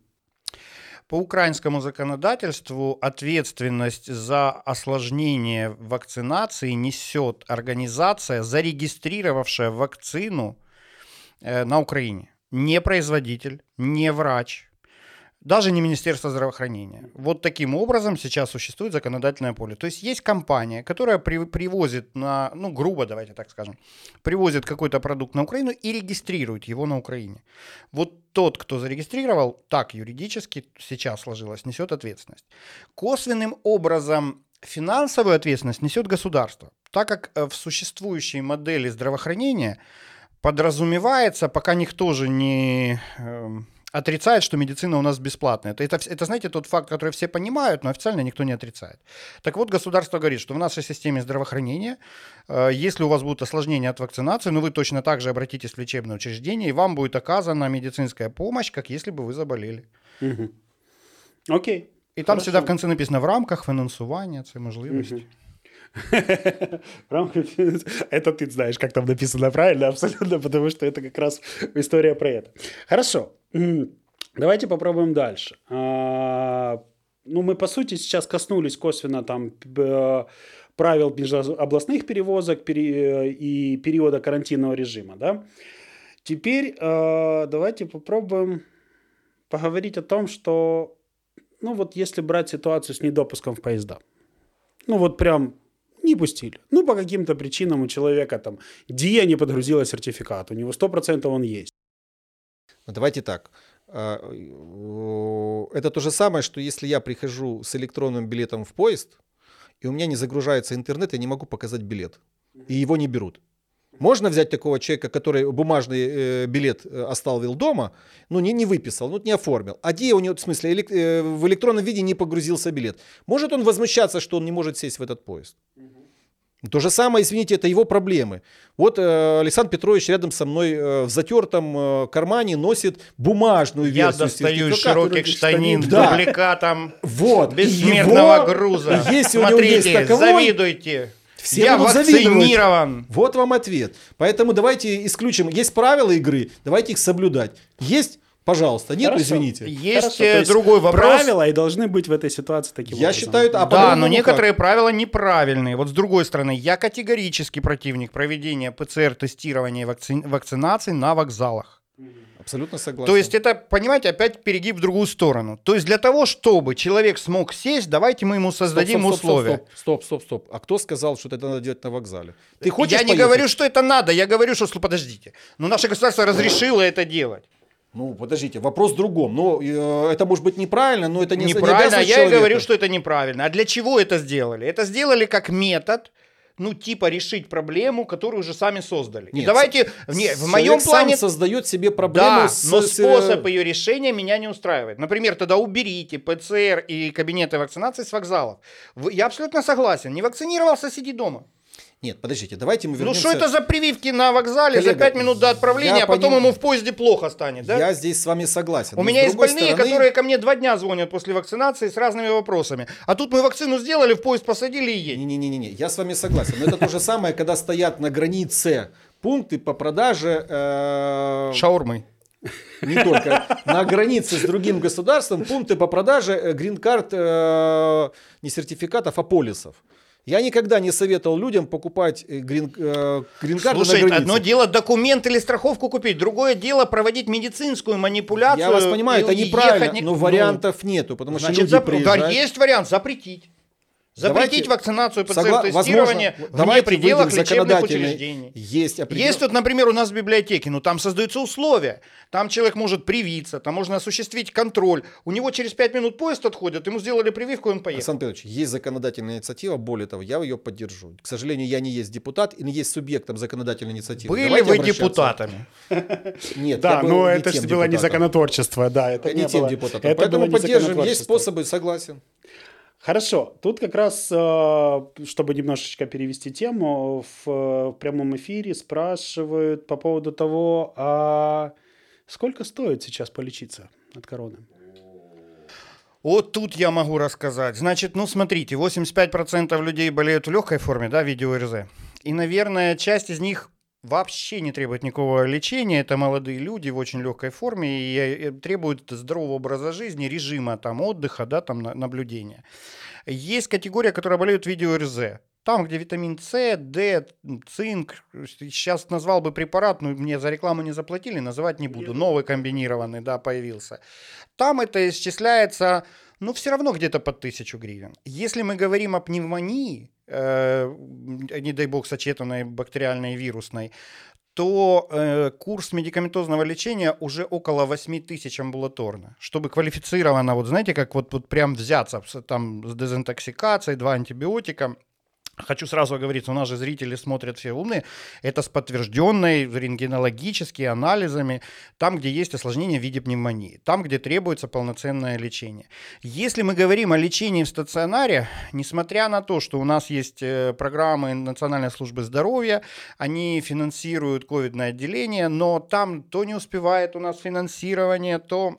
По украинскому законодательству ответственность за осложнение вакцинации несет организация, зарегистрировавшая вакцину э, на Украине. Не производитель, не врач, даже не Министерство здравоохранения. Вот таким образом сейчас существует законодательное поле. То есть есть компания, которая при, привозит на, ну грубо давайте так скажем, привозит какой-то продукт на Украину и регистрирует его на Украине. Вот тот, кто зарегистрировал, так юридически сейчас сложилось, несет ответственность. Косвенным образом финансовую ответственность несет государство, так как э, в существующей модели здравоохранения подразумевается, пока никто же не эм, отрицает, что медицина у нас бесплатная. Это, это, это, знаете, тот факт, который все понимают, но официально никто не отрицает. Так вот, государство говорит, что в нашей системе здравоохранения, э, если у вас будут осложнения от вакцинации, ну вы точно так же обратитесь в лечебное учреждение, и вам будет оказана медицинская помощь, как если бы вы заболели. Угу. Окей. И там Хорошо. всегда в конце написано в рамках финансування цієї можливості. Угу. Это ты знаешь, как там написано правильно, абсолютно, потому что это как раз история про это. Хорошо. Давайте попробуем дальше. А, ну, мы, по сути, сейчас коснулись косвенно там правил областных перевозок и периода карантинного режима, да? Теперь а, давайте попробуем поговорить о том, что, ну вот если брать ситуацию с недопуском в поезда, ну вот прям не пустили. Ну, по каким-то причинам у человека там ДИА не подгрузила сертификат, у него 100% он есть. Ну, давайте так. А, это то же самое, что если я прихожу с электронным билетом в поезд, и у меня не загружается интернет, я не могу показать билет, и его не берут. Можно взять такого человека, который бумажный э, билет э, оставил дома, но не, не выписал, ну, не оформил. А где у него, в смысле, элек, э, в электронном виде не погрузился билет? Может он возмущаться, что он не может сесть в этот поезд? То же самое, извините, это его проблемы. Вот э, Александр Петрович рядом со мной э, в затертом э, кармане носит бумажную Я версию. Я достаю из широких штанин да. дубликатом вот. бессмертного его, груза. Если Смотрите, у него есть таковой, завидуйте. Все Я вакцинирован. Вот вам ответ. Поэтому давайте исключим. Есть правила игры, давайте их соблюдать. Есть Пожалуйста, нет, Хорошо. извините. Есть Хорошо, другой вопрос. Правила и должны быть в этой ситуации таким Я образом. считаю, а Да, но некоторые как? правила неправильные. Вот с другой стороны, я категорически противник проведения ПЦР-тестирования и вакци... вакцинации на вокзалах. Абсолютно согласен. То есть это, понимаете, опять перегиб в другую сторону. То есть для того, чтобы человек смог сесть, давайте мы ему создадим стоп, стоп, условия. Стоп, стоп, стоп, стоп. А кто сказал, что это надо делать на вокзале? Ты хочешь Я поехать? не говорю, что это надо. Я говорю, что, подождите. Но наше государство разрешило это делать. Ну, подождите, вопрос в другом. Ну, э, это может быть неправильно, но это не Неправильно, не я и говорю, что это неправильно. А для чего это сделали? Это сделали как метод, ну, типа решить проблему, которую уже сами создали. Нет, и давайте, не, в моем плане... сам создает себе проблему. Да, с, но способ ее решения меня не устраивает. Например, тогда уберите ПЦР и кабинеты вакцинации с вокзалов. Я абсолютно согласен. Не вакцинировался, сиди дома. Нет, подождите, давайте мы вернемся... Ну что это за прививки на вокзале Коллега, за 5 минут до отправления, а потом поним... ему в поезде плохо станет, да? Я здесь с вами согласен. У меня есть больные, стороны... которые ко мне два дня звонят после вакцинации с разными вопросами. А тут мы вакцину сделали, в поезд посадили и едем. Не-не-не, я с вами согласен. Но это то же самое, когда стоят на границе пункты по продаже... Э... Шаурмы. Не только. На границе с другим государством пункты по продаже э, грин-карт, э, не сертификатов, а полисов. Я никогда не советовал людям покупать э, грин, э, грин-карту Слушай, на границе. одно дело документ или страховку купить, другое дело проводить медицинскую манипуляцию. Я вас понимаю, это неправильно, не... но вариантов ну, нету, потому значит, что люди зап... приезжают... Да, есть вариант запретить. Запретить давайте, вакцинацию, ПЦР-тестирование вне пределах лечебных учреждений. Есть, определен... есть тут, например, у нас в библиотеке, но ну, там создаются условия. Там человек может привиться, там можно осуществить контроль. У него через 5 минут поезд отходит, ему сделали прививку, и он поехал. Александр Петрович, есть законодательная инициатива, более того, я ее поддержу. К сожалению, я не есть депутат и не есть субъектом законодательной инициативы. Были Давайте вы депутатами? Нет, да, но это же было не законотворчество, да. Это не тем депутатом. Поэтому поддерживаем, есть способы, согласен. Хорошо, тут как раз, э, чтобы немножечко перевести тему, в, прямом эфире спрашивают по поводу того, а сколько стоит сейчас полечиться от короны? Вот тут я могу рассказать. Значит, ну смотрите, 85% людей болеют в легкой форме, да, видео РЗ. И, наверное, часть из них вообще не требует никакого лечения. Это молодые люди в очень легкой форме и требуют здорового образа жизни, режима там отдыха, да, там наблюдения. Есть категория, которая болеет видео-РЗ. Там, где витамин С, Д, цинк. Сейчас назвал бы препарат, но мне за рекламу не заплатили, называть не буду. Новый комбинированный, да, появился. Там это исчисляется, ну, все равно где-то под тысячу гривен. Если мы говорим о пневмонии, э, не дай бог сочетанной бактериальной вирусной, то э, курс медикаментозного лечения уже около 8 тысяч амбулаторно. Чтобы квалифицированно, вот знаете, как вот, вот прям взяться там с дезинтоксикацией, два антибиотика – Хочу сразу говорить, у нас же зрители смотрят все умные. Это с подтвержденной рентгенологическими анализами, там, где есть осложнение в виде пневмонии, там, где требуется полноценное лечение. Если мы говорим о лечении в стационаре, несмотря на то, что у нас есть э, программы Национальной службы здоровья, они финансируют ковидное отделение, но там то не успевает у нас финансирование, то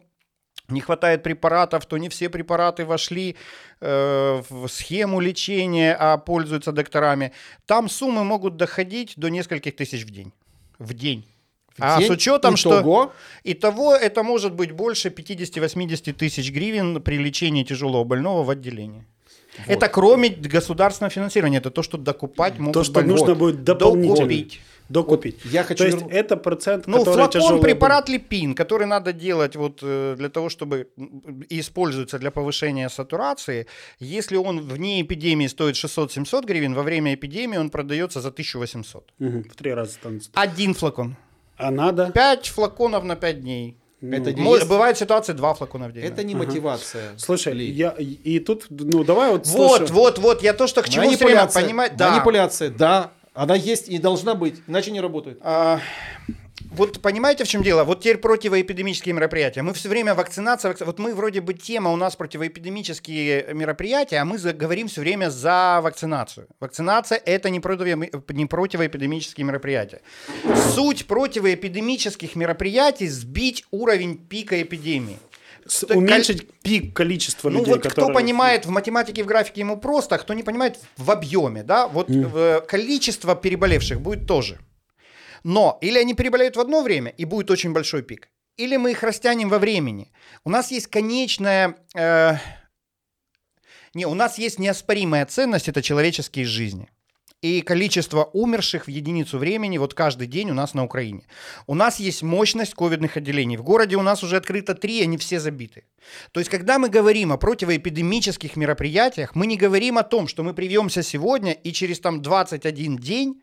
не хватает препаратов, то не все препараты вошли э, в схему лечения, а пользуются докторами. Там суммы могут доходить до нескольких тысяч в день. В день. В а день? с учетом, Итого? что итого это может быть больше 50-80 тысяч гривен при лечении тяжелого больного в отделении. Вот. Это кроме государственного финансирования, это то, что докупать могут. То, что больной. нужно будет дополнительно. Докупить докупить. Вот я хочу... То есть это процент, ну, который флакон тяжелый... препарат липин, который надо делать вот э, для того, чтобы и используется для повышения сатурации. Если он вне эпидемии стоит 600-700 гривен, во время эпидемии он продается за 1800. Угу, в три раза становится. Один флакон. А надо? Пять флаконов на пять дней. Ну, это не есть... Бывает ситуация два флакона в день. Это не мотивация. Ага. Слушай, Ли. я и тут, ну давай вот. Вот, слушай. вот, вот, я то, что к чему Манипуляция, понимать. Да. Манипуляция, да. Она есть и должна быть, иначе не работает. А, вот понимаете, в чем дело? Вот теперь противоэпидемические мероприятия. Мы все время вакцинация, вакци... вот мы вроде бы тема у нас противоэпидемические мероприятия, а мы говорим все время за вакцинацию. Вакцинация это не, против... не противоэпидемические мероприятия. Суть противоэпидемических мероприятий сбить уровень пика эпидемии. С, уменьшить пик количества ну, людей, вот которые... кто понимает в математике, в графике ему просто, а кто не понимает в объеме, да, вот mm. количество переболевших будет тоже. Но или они переболеют в одно время, и будет очень большой пик, или мы их растянем во времени. У нас есть конечная... Э... Не, у нас есть неоспоримая ценность, это человеческие жизни. И количество умерших в единицу времени вот каждый день у нас на Украине. У нас есть мощность ковидных отделений. В городе у нас уже открыто три, они все забиты. То есть, когда мы говорим о противоэпидемических мероприятиях, мы не говорим о том, что мы привьемся сегодня и через там 21 день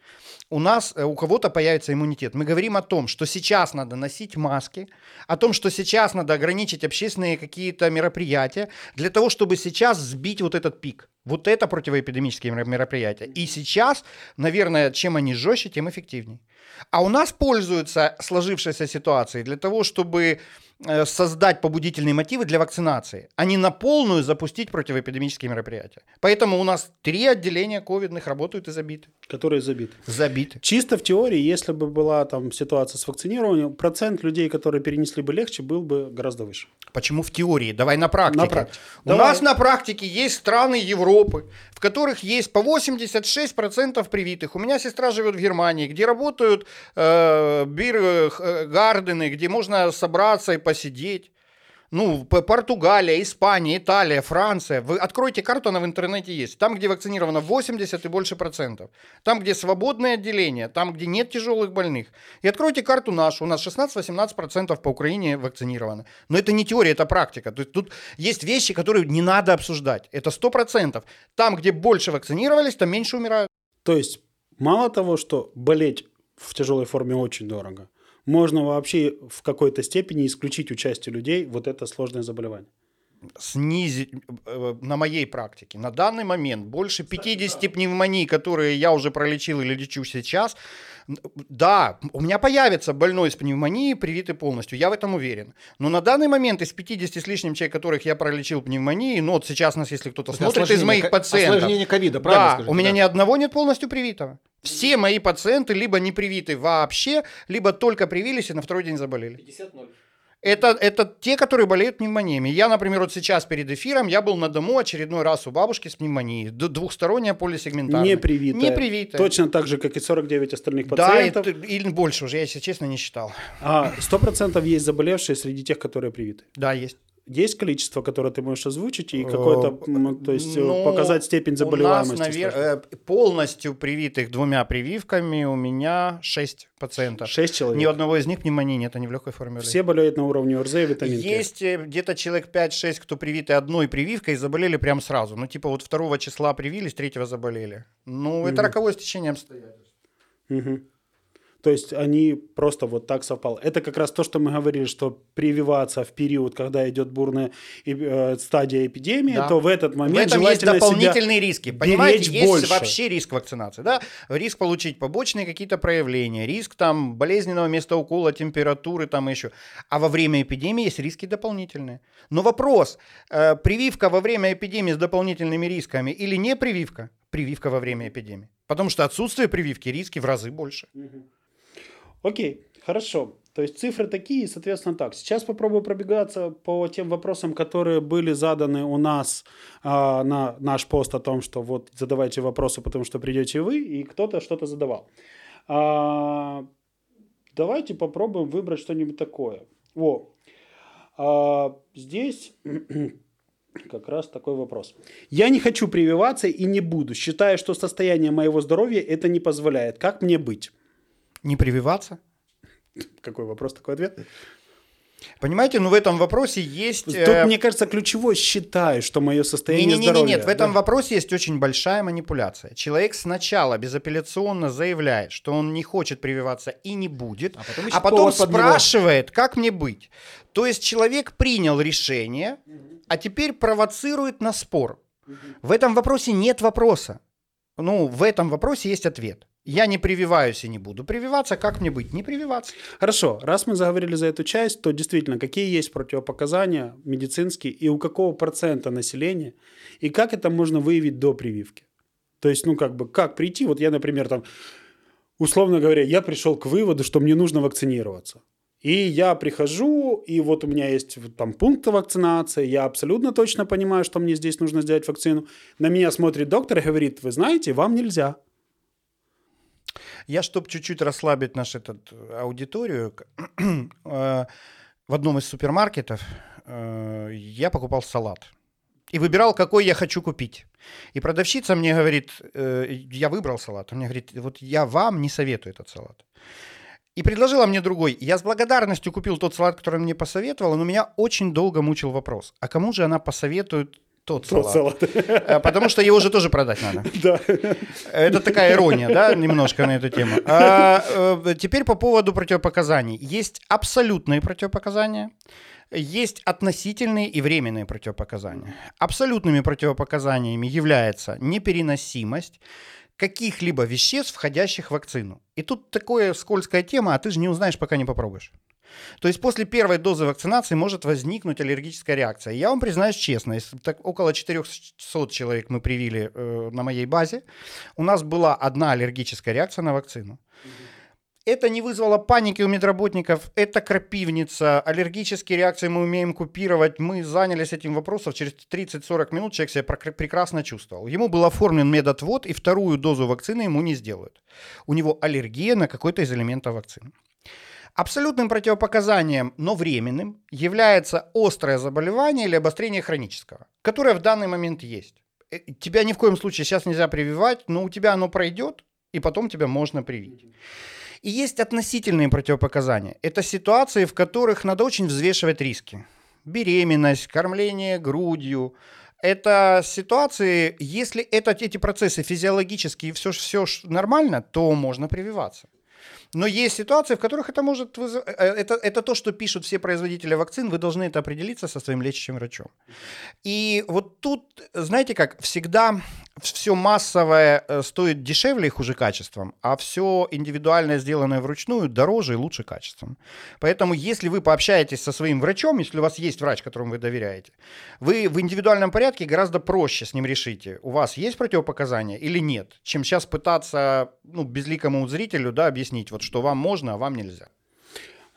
у нас, э, у кого-то появится иммунитет. Мы говорим о том, что сейчас надо носить маски, о том, что сейчас надо ограничить общественные какие-то мероприятия для того, чтобы сейчас сбить вот этот пик. Вот это противоэпидемические мероприятия. И сейчас, наверное, чем они жестче, тем эффективнее. А у нас пользуются сложившейся ситуацией для того, чтобы Э, создать побудительные мотивы для вакцинации, а не на полную запустить противоэпидемические мероприятия. Поэтому у нас три отделения ковидных работают и забиты. Которые забиты. Забиты. Чисто в теории, если бы была там ситуация с вакцинированием, процент людей, которые перенесли бы легче, был бы гораздо выше. Почему в теории? Давай на практике. На практике. У Давай. нас на практике есть страны Европы, в которых есть по 86% привитых. У меня сестра живет в Германии, где работают э, бир-гардены, э, где можно собраться и посидеть. Ну, Португалия, Испания, Италия, Франция. Вы откройте карту, она в интернете есть. Там, где вакцинировано 80 и больше процентов. Там, где свободное отделение. Там, где нет тяжелых больных. И откройте карту нашу. У нас 16-18 процентов по Украине вакцинировано. Но это не теория, это практика. То есть тут есть вещи, которые не надо обсуждать. Это 100 процентов. Там, где больше вакцинировались, там меньше умирают. То есть мало того, что болеть в тяжелой форме очень дорого – можно вообще в какой-то степени исключить участие людей вот это сложное заболевание? Снизить э, на моей практике. На данный момент больше 50 пневмоний, которые я уже пролечил или лечу сейчас, да, у меня появится больной с пневмонией, привитый полностью, я в этом уверен. Но на данный момент из 50 с лишним человек, которых я пролечил пневмонией, ну вот сейчас нас, если кто-то смотрит из моих пациентов... Осложнение ковида, правильно Да, скажите, у меня да. ни одного нет полностью привитого. Все мои пациенты либо не привиты вообще, либо только привились и на второй день заболели. 50-0. Это, это те, которые болеют пневмониями. Я, например, вот сейчас перед эфиром, я был на дому очередной раз у бабушки с пневмонией. Двухсторонняя полисегментарная. Не привитая. Не привитая. Точно так же, как и 49 остальных пациентов. Да, и, или больше уже, я, если честно, не считал. А 100% есть заболевшие среди тех, которые привиты? Да, есть есть количество, которое ты можешь озвучить, и какое-то, то есть э, ну, показать степень заболеваемости? У нас, навер... Э, полностью привитых двумя прививками у меня 6 пациентов. 6 человек? Ни одного из них пневмонии нет, они в легкой форме. Все болеют на уровне ОРЗ и витаминки? Есть э, где-то человек 5-6, кто привиты одной прививкой и заболели прямо сразу. Ну, типа вот второго числа привились, третьего заболели. Ну, это угу. роковое стечение обстоятельств. Угу. То есть они просто вот так совпало. Это как раз то, что мы говорили, что прививаться в период, когда идет бурная э, стадия эпидемии, да. то в этот момент в этом есть дополнительные риски. Понимаете, есть больше. вообще риск вакцинации, да? Риск получить побочные какие-то проявления, риск там болезненного места укола, температуры там еще. А во время эпидемии есть риски дополнительные. Но вопрос: э, прививка во время эпидемии с дополнительными рисками или не прививка? Прививка во время эпидемии. Потому что отсутствие прививки риски в разы больше. Угу. Окей, хорошо. То есть цифры такие, соответственно, так. Сейчас попробую пробегаться по тем вопросам, которые были заданы у нас а, на наш пост о том, что вот задавайте вопросы, потому что придете вы, и кто-то что-то задавал. А, давайте попробуем выбрать что-нибудь такое. О, а, здесь как раз такой вопрос. Я не хочу прививаться и не буду, считая, что состояние моего здоровья это не позволяет. Как мне быть? Не прививаться? Какой вопрос, такой ответ? Понимаете, ну в этом вопросе есть... Тут, э... мне кажется, ключевой считаю, что мое состояние не, не, не, здоровья. Нет, в этом да? вопросе есть очень большая манипуляция. Человек сначала безапелляционно заявляет, что он не хочет прививаться и не будет, а потом, а потом спрашивает, как мне быть. То есть человек принял решение, а теперь провоцирует на спор. В этом вопросе нет вопроса. Ну, в этом вопросе есть ответ. Я не прививаюсь и не буду прививаться. Как мне быть? Не прививаться. Хорошо. Раз мы заговорили за эту часть, то действительно, какие есть противопоказания медицинские и у какого процента населения, и как это можно выявить до прививки? То есть, ну, как бы, как прийти? Вот я, например, там, условно говоря, я пришел к выводу, что мне нужно вакцинироваться. И я прихожу, и вот у меня есть там пункт вакцинации, я абсолютно точно понимаю, что мне здесь нужно сделать вакцину. На меня смотрит доктор и говорит, вы знаете, вам нельзя. Я, чтобы чуть-чуть расслабить нашу этот, аудиторию, э, в одном из супермаркетов э, я покупал салат. и выбирал, какой я хочу купить. И продавщица мне говорит, э, я выбрал салат. Она мне говорит, вот я вам не советую этот салат. И предложила мне другой. Я с благодарностью купил тот салат, который мне посоветовала, но меня очень долго мучил вопрос. А кому же она посоветует тот, тот салат. салат. Э, потому что его же тоже продать надо. Да. Это такая ирония, да, немножко на эту тему. А, э, теперь по поводу противопоказаний. Есть абсолютные противопоказания, есть относительные и временные противопоказания. Абсолютными противопоказаниями является непереносимость, каких-либо веществ, входящих в вакцину. И тут такая скользкая тема, а ты же не узнаешь, пока не попробуешь. То есть после первой дозы вакцинации может возникнуть аллергическая реакция. Я вам признаюсь честно, если так около 400 человек мы привили э, на моей базе, у нас была одна аллергическая реакция на вакцину. Это не вызвало паники у медработников, это крапивница, аллергические реакции мы умеем купировать. Мы занялись этим вопросом, через 30-40 минут человек себя прекрасно чувствовал. Ему был оформлен медотвод, и вторую дозу вакцины ему не сделают. У него аллергия на какой-то из элементов вакцины. Абсолютным противопоказанием, но временным, является острое заболевание или обострение хронического, которое в данный момент есть. Э, тебя ни в коем случае сейчас нельзя прививать, но у тебя оно пройдет, и потом тебя можно привить. И есть относительные противопоказания. Это ситуации, в которых надо очень взвешивать риски. Беременность, кормление грудью. Это ситуации, если это, эти процессы физиологические и все, все нормально, то можно прививаться. Но есть ситуации, в которых это может вызывать... Э, это, это то, что пишут все производители вакцин, вы должны это определиться со своим лечащим врачом. И вот тут, знаете как, всегда все массовое э, стоит дешевле и хуже качеством, а все индивидуальное, сделанное вручную, дороже и лучше качеством. Поэтому, если вы пообщаетесь со своим врачом, если у вас есть врач, которому вы доверяете, вы в индивидуальном порядке гораздо проще с ним решите, у вас есть противопоказания или нет, чем сейчас пытаться ну, безликому зрителю да, объяснить, вот что вам можно, а вам нельзя.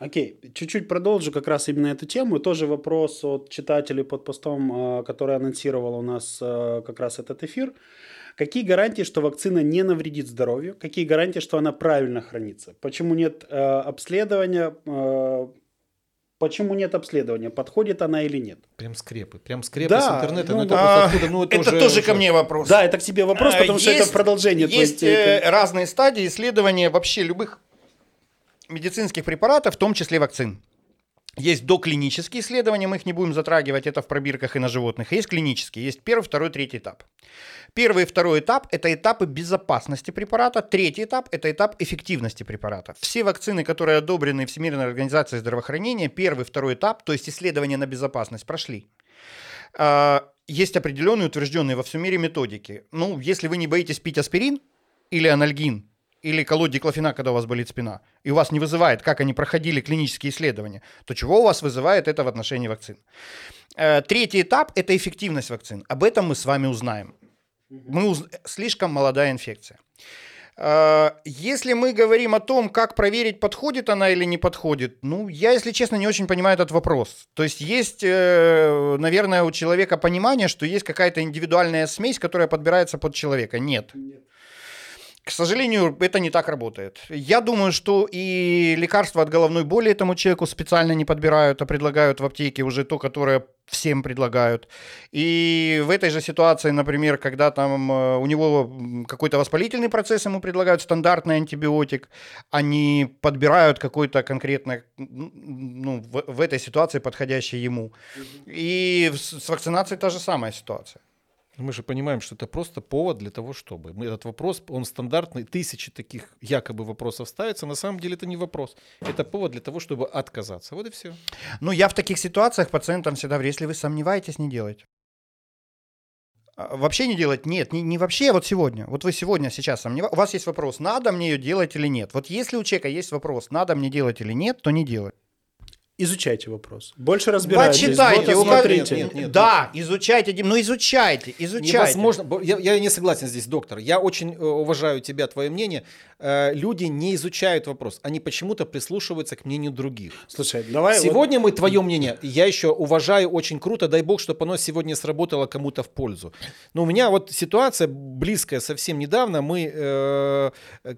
Окей, чуть-чуть продолжу как раз именно эту тему. Тоже вопрос от читателей под постом, а, который анонсировал у нас а, как раз этот эфир. Какие гарантии, что вакцина не навредит здоровью? Какие гарантии, что она правильно хранится? Почему нет а, обследования? Почему нет обследования? Подходит она или нет? Прям скрепы. Прям скрепы да, с интернета. Ну, это, а, откуда, ну, это, это уже, тоже уже... ко мне вопрос. Да, это к тебе вопрос, потому есть, что это продолжение. Есть твоей, это... разные стадии исследования вообще любых медицинских препаратов, в том числе вакцин. Есть доклинические исследования, мы их не будем затрагивать, это в пробирках и на животных. Есть клинические, есть первый, второй, третий этап. Первый и второй этап – это этапы безопасности препарата. Третий этап – это этап эффективности препарата. Все вакцины, которые одобрены Всемирной организацией здравоохранения, первый, второй этап, то есть исследования на безопасность, прошли. А, есть определенные утвержденные во всем мире методики. Ну, если вы не боитесь пить аспирин или анальгин, или колоть диклофенак, когда у вас болит спина, и у вас не вызывает, как они проходили клинические исследования, то чего у вас вызывает это в отношении вакцин? Э, третий этап – это эффективность вакцин. Об этом мы с вами узнаем. Мы уз... Слишком молодая инфекция. Э, если мы говорим о том, как проверить, подходит она или не подходит, ну, я, если честно, не очень понимаю этот вопрос. То есть есть, э, наверное, у человека понимание, что есть какая-то индивидуальная смесь, которая подбирается под человека. Нет. Нет. К сожалению, это не так работает. Я думаю, что и лекарства от головной боли этому человеку специально не подбирают, а предлагают в аптеке уже то, которое всем предлагают. И в этой же ситуации, например, когда там э, у него какой-то воспалительный процесс, ему предлагают стандартный антибиотик, они подбирают какой-то конкретно, ну, в, в этой ситуации подходящий ему. И с вакцинацией та же самая ситуация. Мы же понимаем, что это просто повод для того, чтобы. Мы, этот вопрос, он стандартный, тысячи таких якобы вопросов ставится. На самом деле это не вопрос. Это повод для того, чтобы отказаться. Вот и все. Ну, я в таких ситуациях пациентам всегда говорю, если вы сомневаетесь, не делайте. А, вообще не делать? Нет, не, не вообще, а вот сегодня. Вот вы сегодня, сейчас сомневаетесь. У вас есть вопрос, надо мне ее делать или нет. Вот если у человека есть вопрос, надо мне делать или нет, то не делать изучайте вопрос. Больше разбирайтесь. Почитайте, вот смотрите. Нет, нет, да, нет. изучайте, ну изучайте, изучайте. Невозможно, я, я не согласен здесь, доктор. Я очень э, уважаю тебя, твое мнение. Э, люди не изучают вопрос, они почему-то прислушиваются к мнению других. Слушай, давай... Сегодня вот... мы, твое мнение, я еще уважаю, очень круто, дай бог, чтобы оно сегодня сработало кому-то в пользу. Но у меня вот ситуация близкая совсем недавно. Мы, э,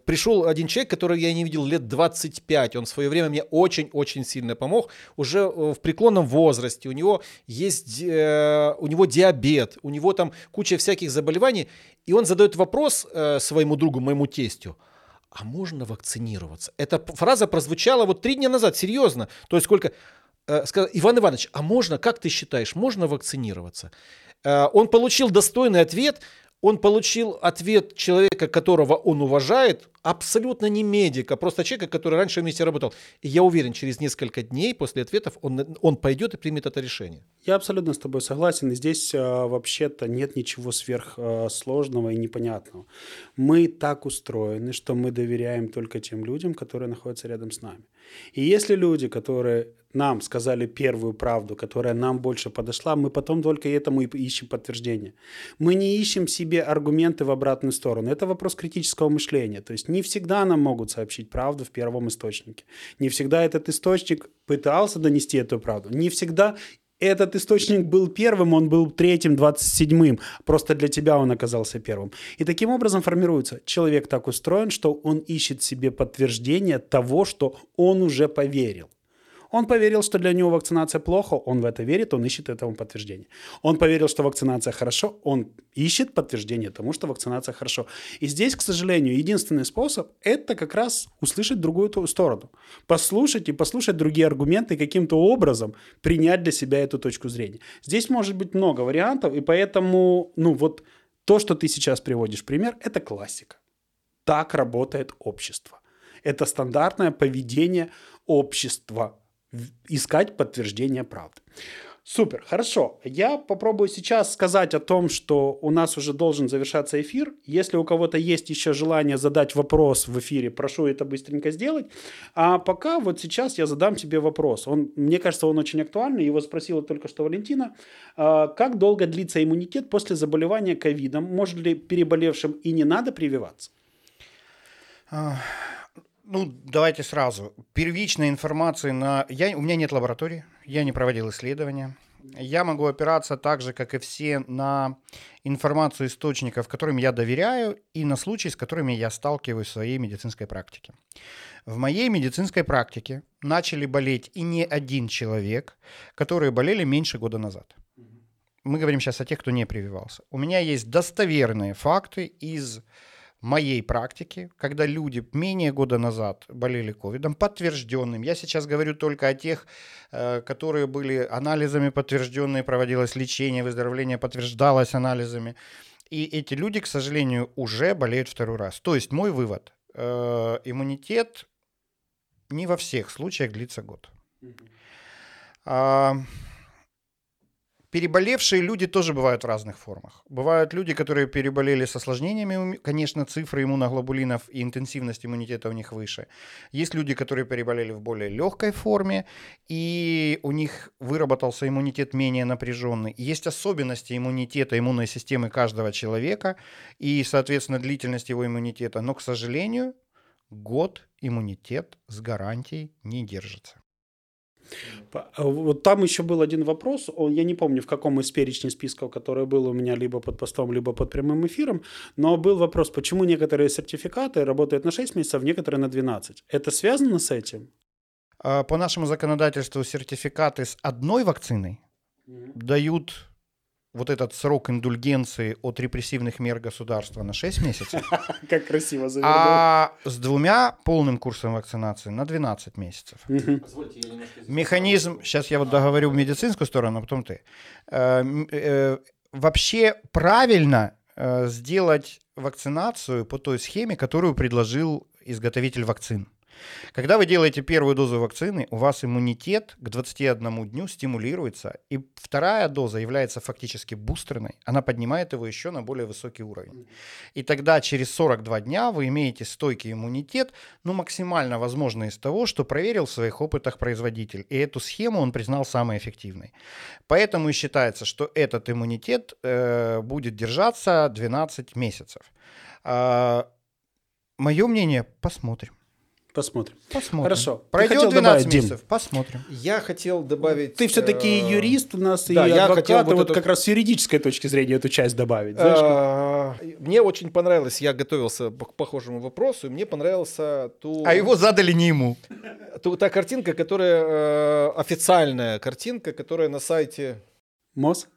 пришел один человек, который я не видел лет 25, он в свое время мне очень-очень сильно помог бог, уже э, в преклонном возрасте, у него есть, э, у него диабет, у него там куча всяких заболеваний, и он задает вопрос э, своему другу, моему тестю, а можно вакцинироваться? Эта фраза прозвучала вот три дня назад, серьезно. То есть сколько... Сказал, Иван Иванович, а можно, как ты считаешь, можно вакцинироваться? Он получил достойный ответ, он получил ответ человека, которого он уважает, абсолютно не медика, просто человека, который раньше вместе работал. И я уверен, через несколько дней после ответов он, он пойдет и примет это решение. Я абсолютно с тобой согласен. И здесь а, вообще-то нет ничего сверхсложного а, и непонятного. Мы так устроены, что мы доверяем только тем людям, которые находятся рядом с нами. И если люди, которые нам сказали первую правду, которая нам больше подошла, мы потом только этому и ищем подтверждение. Мы не ищем себе аргументы в обратную сторону. Это вопрос критического мышления. То есть не всегда нам могут сообщить правду в первом источнике. Не всегда этот источник пытался донести эту правду. Не всегда этот источник был первым, он был третьим, двадцать седьмым. Просто для тебя он оказался первым. И таким образом формируется. Человек так устроен, что он ищет себе подтверждение того, что он уже поверил. Он поверил, что для него вакцинация плохо, он в это верит, он ищет этому подтверждение. Он поверил, что вакцинация хорошо, он ищет подтверждение тому, что вакцинация хорошо. И здесь, к сожалению, единственный способ – это как раз услышать другую сторону. Послушать и послушать другие аргументы и каким-то образом принять для себя эту точку зрения. Здесь может быть много вариантов, и поэтому, ну вот, то, что ты сейчас приводишь пример, это классика. Так работает общество. Это стандартное поведение общества искать подтверждение правды. Супер, хорошо. Я попробую сейчас сказать о том, что у нас уже должен завершаться эфир. Если у кого-то есть еще желание задать вопрос в эфире, прошу это быстренько сделать. А пока вот сейчас я задам тебе вопрос. Он, мне кажется, он очень актуальный. Его спросила только что Валентина. А, как долго длится иммунитет после заболевания ковидом? Может ли переболевшим и не надо прививаться? Ну, давайте сразу. Первичной информации на... Я... У меня нет лаборатории, я не проводил исследования. Я могу опираться так же, как и все, на информацию источников, которым я доверяю, и на случаи, с которыми я сталкиваюсь в своей медицинской практике. В моей медицинской практике начали болеть и не один человек, которые болели меньше года назад. Мы говорим сейчас о тех, кто не прививался. У меня есть достоверные факты из моей практики, когда люди менее года назад болели ковидом, подтвержденным. Я сейчас говорю только о тех, э, которые были анализами подтвержденные, проводилось лечение, выздоровление подтверждалось анализами. И эти люди, к сожалению, уже болеют второй раз. То есть мой вывод, э, иммунитет не во всех случаях длится год. Mm-hmm. Переболевшие люди тоже бывают в разных формах. Бывают люди, которые переболели с осложнениями, конечно, цифры иммуноглобулинов и интенсивность иммунитета у них выше. Есть люди, которые переболели в более легкой форме, и у них выработался иммунитет менее напряженный. Есть особенности иммунитета, иммунной системы каждого человека и, соответственно, длительность его иммунитета. Но, к сожалению, год иммунитет с гарантией не держится. Вот там еще был один вопрос, я не помню, в каком из перечней списков, который был у меня либо под постом, либо под прямым эфиром, но был вопрос, почему некоторые сертификаты работают на 6 месяцев, некоторые на 12. Это связано с этим? А, по нашему законодательству сертификаты с одной вакциной mm-hmm. дают вот этот срок индульгенции от репрессивных мер государства на 6 месяцев. Как красиво завернул. А с двумя полным курсом вакцинации на 12 месяцев. Механизм, сейчас я вот договорю медицинскую сторону, а потом ты. Э, э, вообще правильно э, сделать вакцинацию по той схеме, которую предложил изготовитель вакцин. Когда вы делаете первую дозу вакцины, у вас иммунитет к 21 дню стимулируется, и вторая доза является фактически бустерной, она поднимает его еще на более высокий уровень. И тогда через 42 дня вы имеете стойкий иммунитет, ну максимально возможно из того, что проверил в своих опытах производитель. И эту схему он признал самой эффективной. Поэтому и считается, что этот иммунитет э, будет держаться 12 месяцев. Э, мое мнение, посмотрим. Посмотрим. Посмотрим. Хорошо. Пройдет 12 добавить, месяцев. Дим? Посмотрим. Я хотел добавить... Ты все-таки э, юрист у нас да, и я адвокат, хотел вот, вот эту... как раз с юридической точки зрения эту часть добавить. Знаешь, а, мне очень понравилось, я готовился к похожему вопросу, и мне понравился ту... А его задали не ему. Ту, та картинка, которая э, официальная картинка, которая на сайте... МОЗ?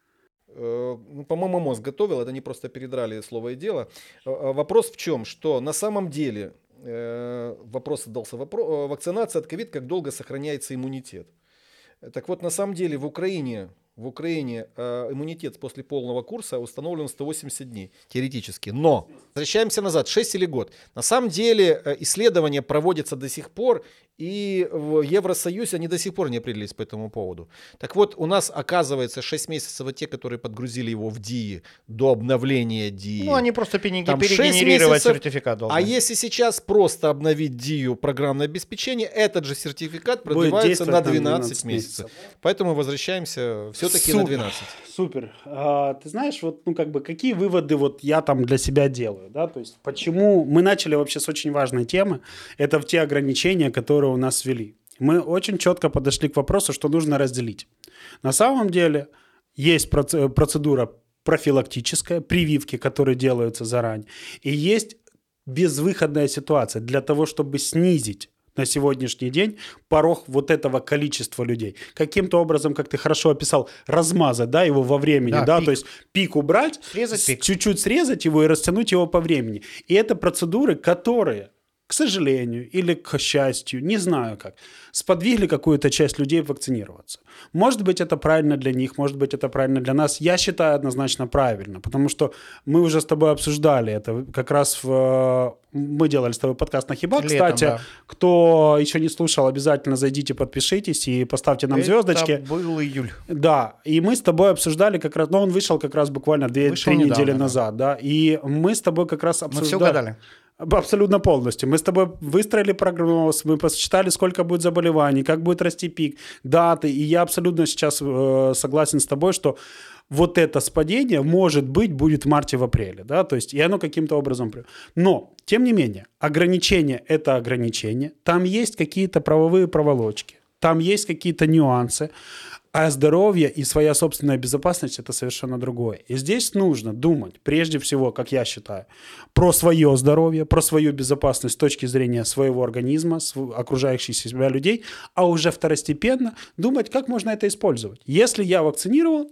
Э, ну, по-моему, МОЗ готовил, это не просто передрали слово и дело. Вопрос в чем? Что на самом деле вопрос задался. Э, вакцинация от ковид, как долго сохраняется иммунитет? Так вот, на самом деле в Украине в Украине э, иммунитет после полного курса установлен 180 дней, теоретически. Но, возвращаемся назад, 6 или год. На самом деле э, исследования проводятся до сих пор, и в Евросоюзе они до сих пор не определились по этому поводу. Так вот, у нас оказывается 6 месяцев, вот те, которые подгрузили его в ДИИ до обновления ДИИ. Ну, они просто перегенерировать сертификат должны. А если сейчас просто обновить ДИИ программное обеспечение, этот же сертификат продлевается на 12, на 12 месяцев. месяцев. Поэтому возвращаемся все-таки на 12. Супер. А, ты знаешь, вот, ну, как бы, какие выводы вот я там для себя делаю, да, то есть почему мы начали вообще с очень важной темы, это в те ограничения, которые у нас ввели. Мы очень четко подошли к вопросу, что нужно разделить. На самом деле есть процедура профилактическая, прививки, которые делаются заранее, и есть безвыходная ситуация для того, чтобы снизить на сегодняшний день порог вот этого количества людей. Каким-то образом, как ты хорошо описал, размазать да, его во времени, да, да? то есть пик убрать, срезать пик. чуть-чуть срезать его и растянуть его по времени. И это процедуры, которые к сожалению или к счастью, не знаю как, сподвигли какую-то часть людей вакцинироваться. Может быть, это правильно для них, может быть, это правильно для нас. Я считаю однозначно правильно, потому что мы уже с тобой обсуждали это как раз в... Мы делали с тобой подкаст на Хиба, Летом, кстати. Да. Кто еще не слушал, обязательно зайдите, подпишитесь и поставьте нам это звездочки. был июль. Да, и мы с тобой обсуждали как раз, но он вышел как раз буквально 2-3 недели да. назад, да, и мы с тобой как раз обсуждали... Мы все угадали. Абсолютно полностью. Мы с тобой выстроили прогноз, мы посчитали, сколько будет заболеваний, как будет расти пик, даты. И я абсолютно сейчас э, согласен с тобой, что вот это спадение, может быть, будет в марте, в апреле. Да? То есть, и оно каким-то образом... Но, тем не менее, ограничение – это ограничение. Там есть какие-то правовые проволочки. Там есть какие-то нюансы. А здоровье и своя собственная безопасность – это совершенно другое. И здесь нужно думать, прежде всего, как я считаю, про свое здоровье, про свою безопасность с точки зрения своего организма, окружающих себя людей, а уже второстепенно думать, как можно это использовать. Если я вакцинирован,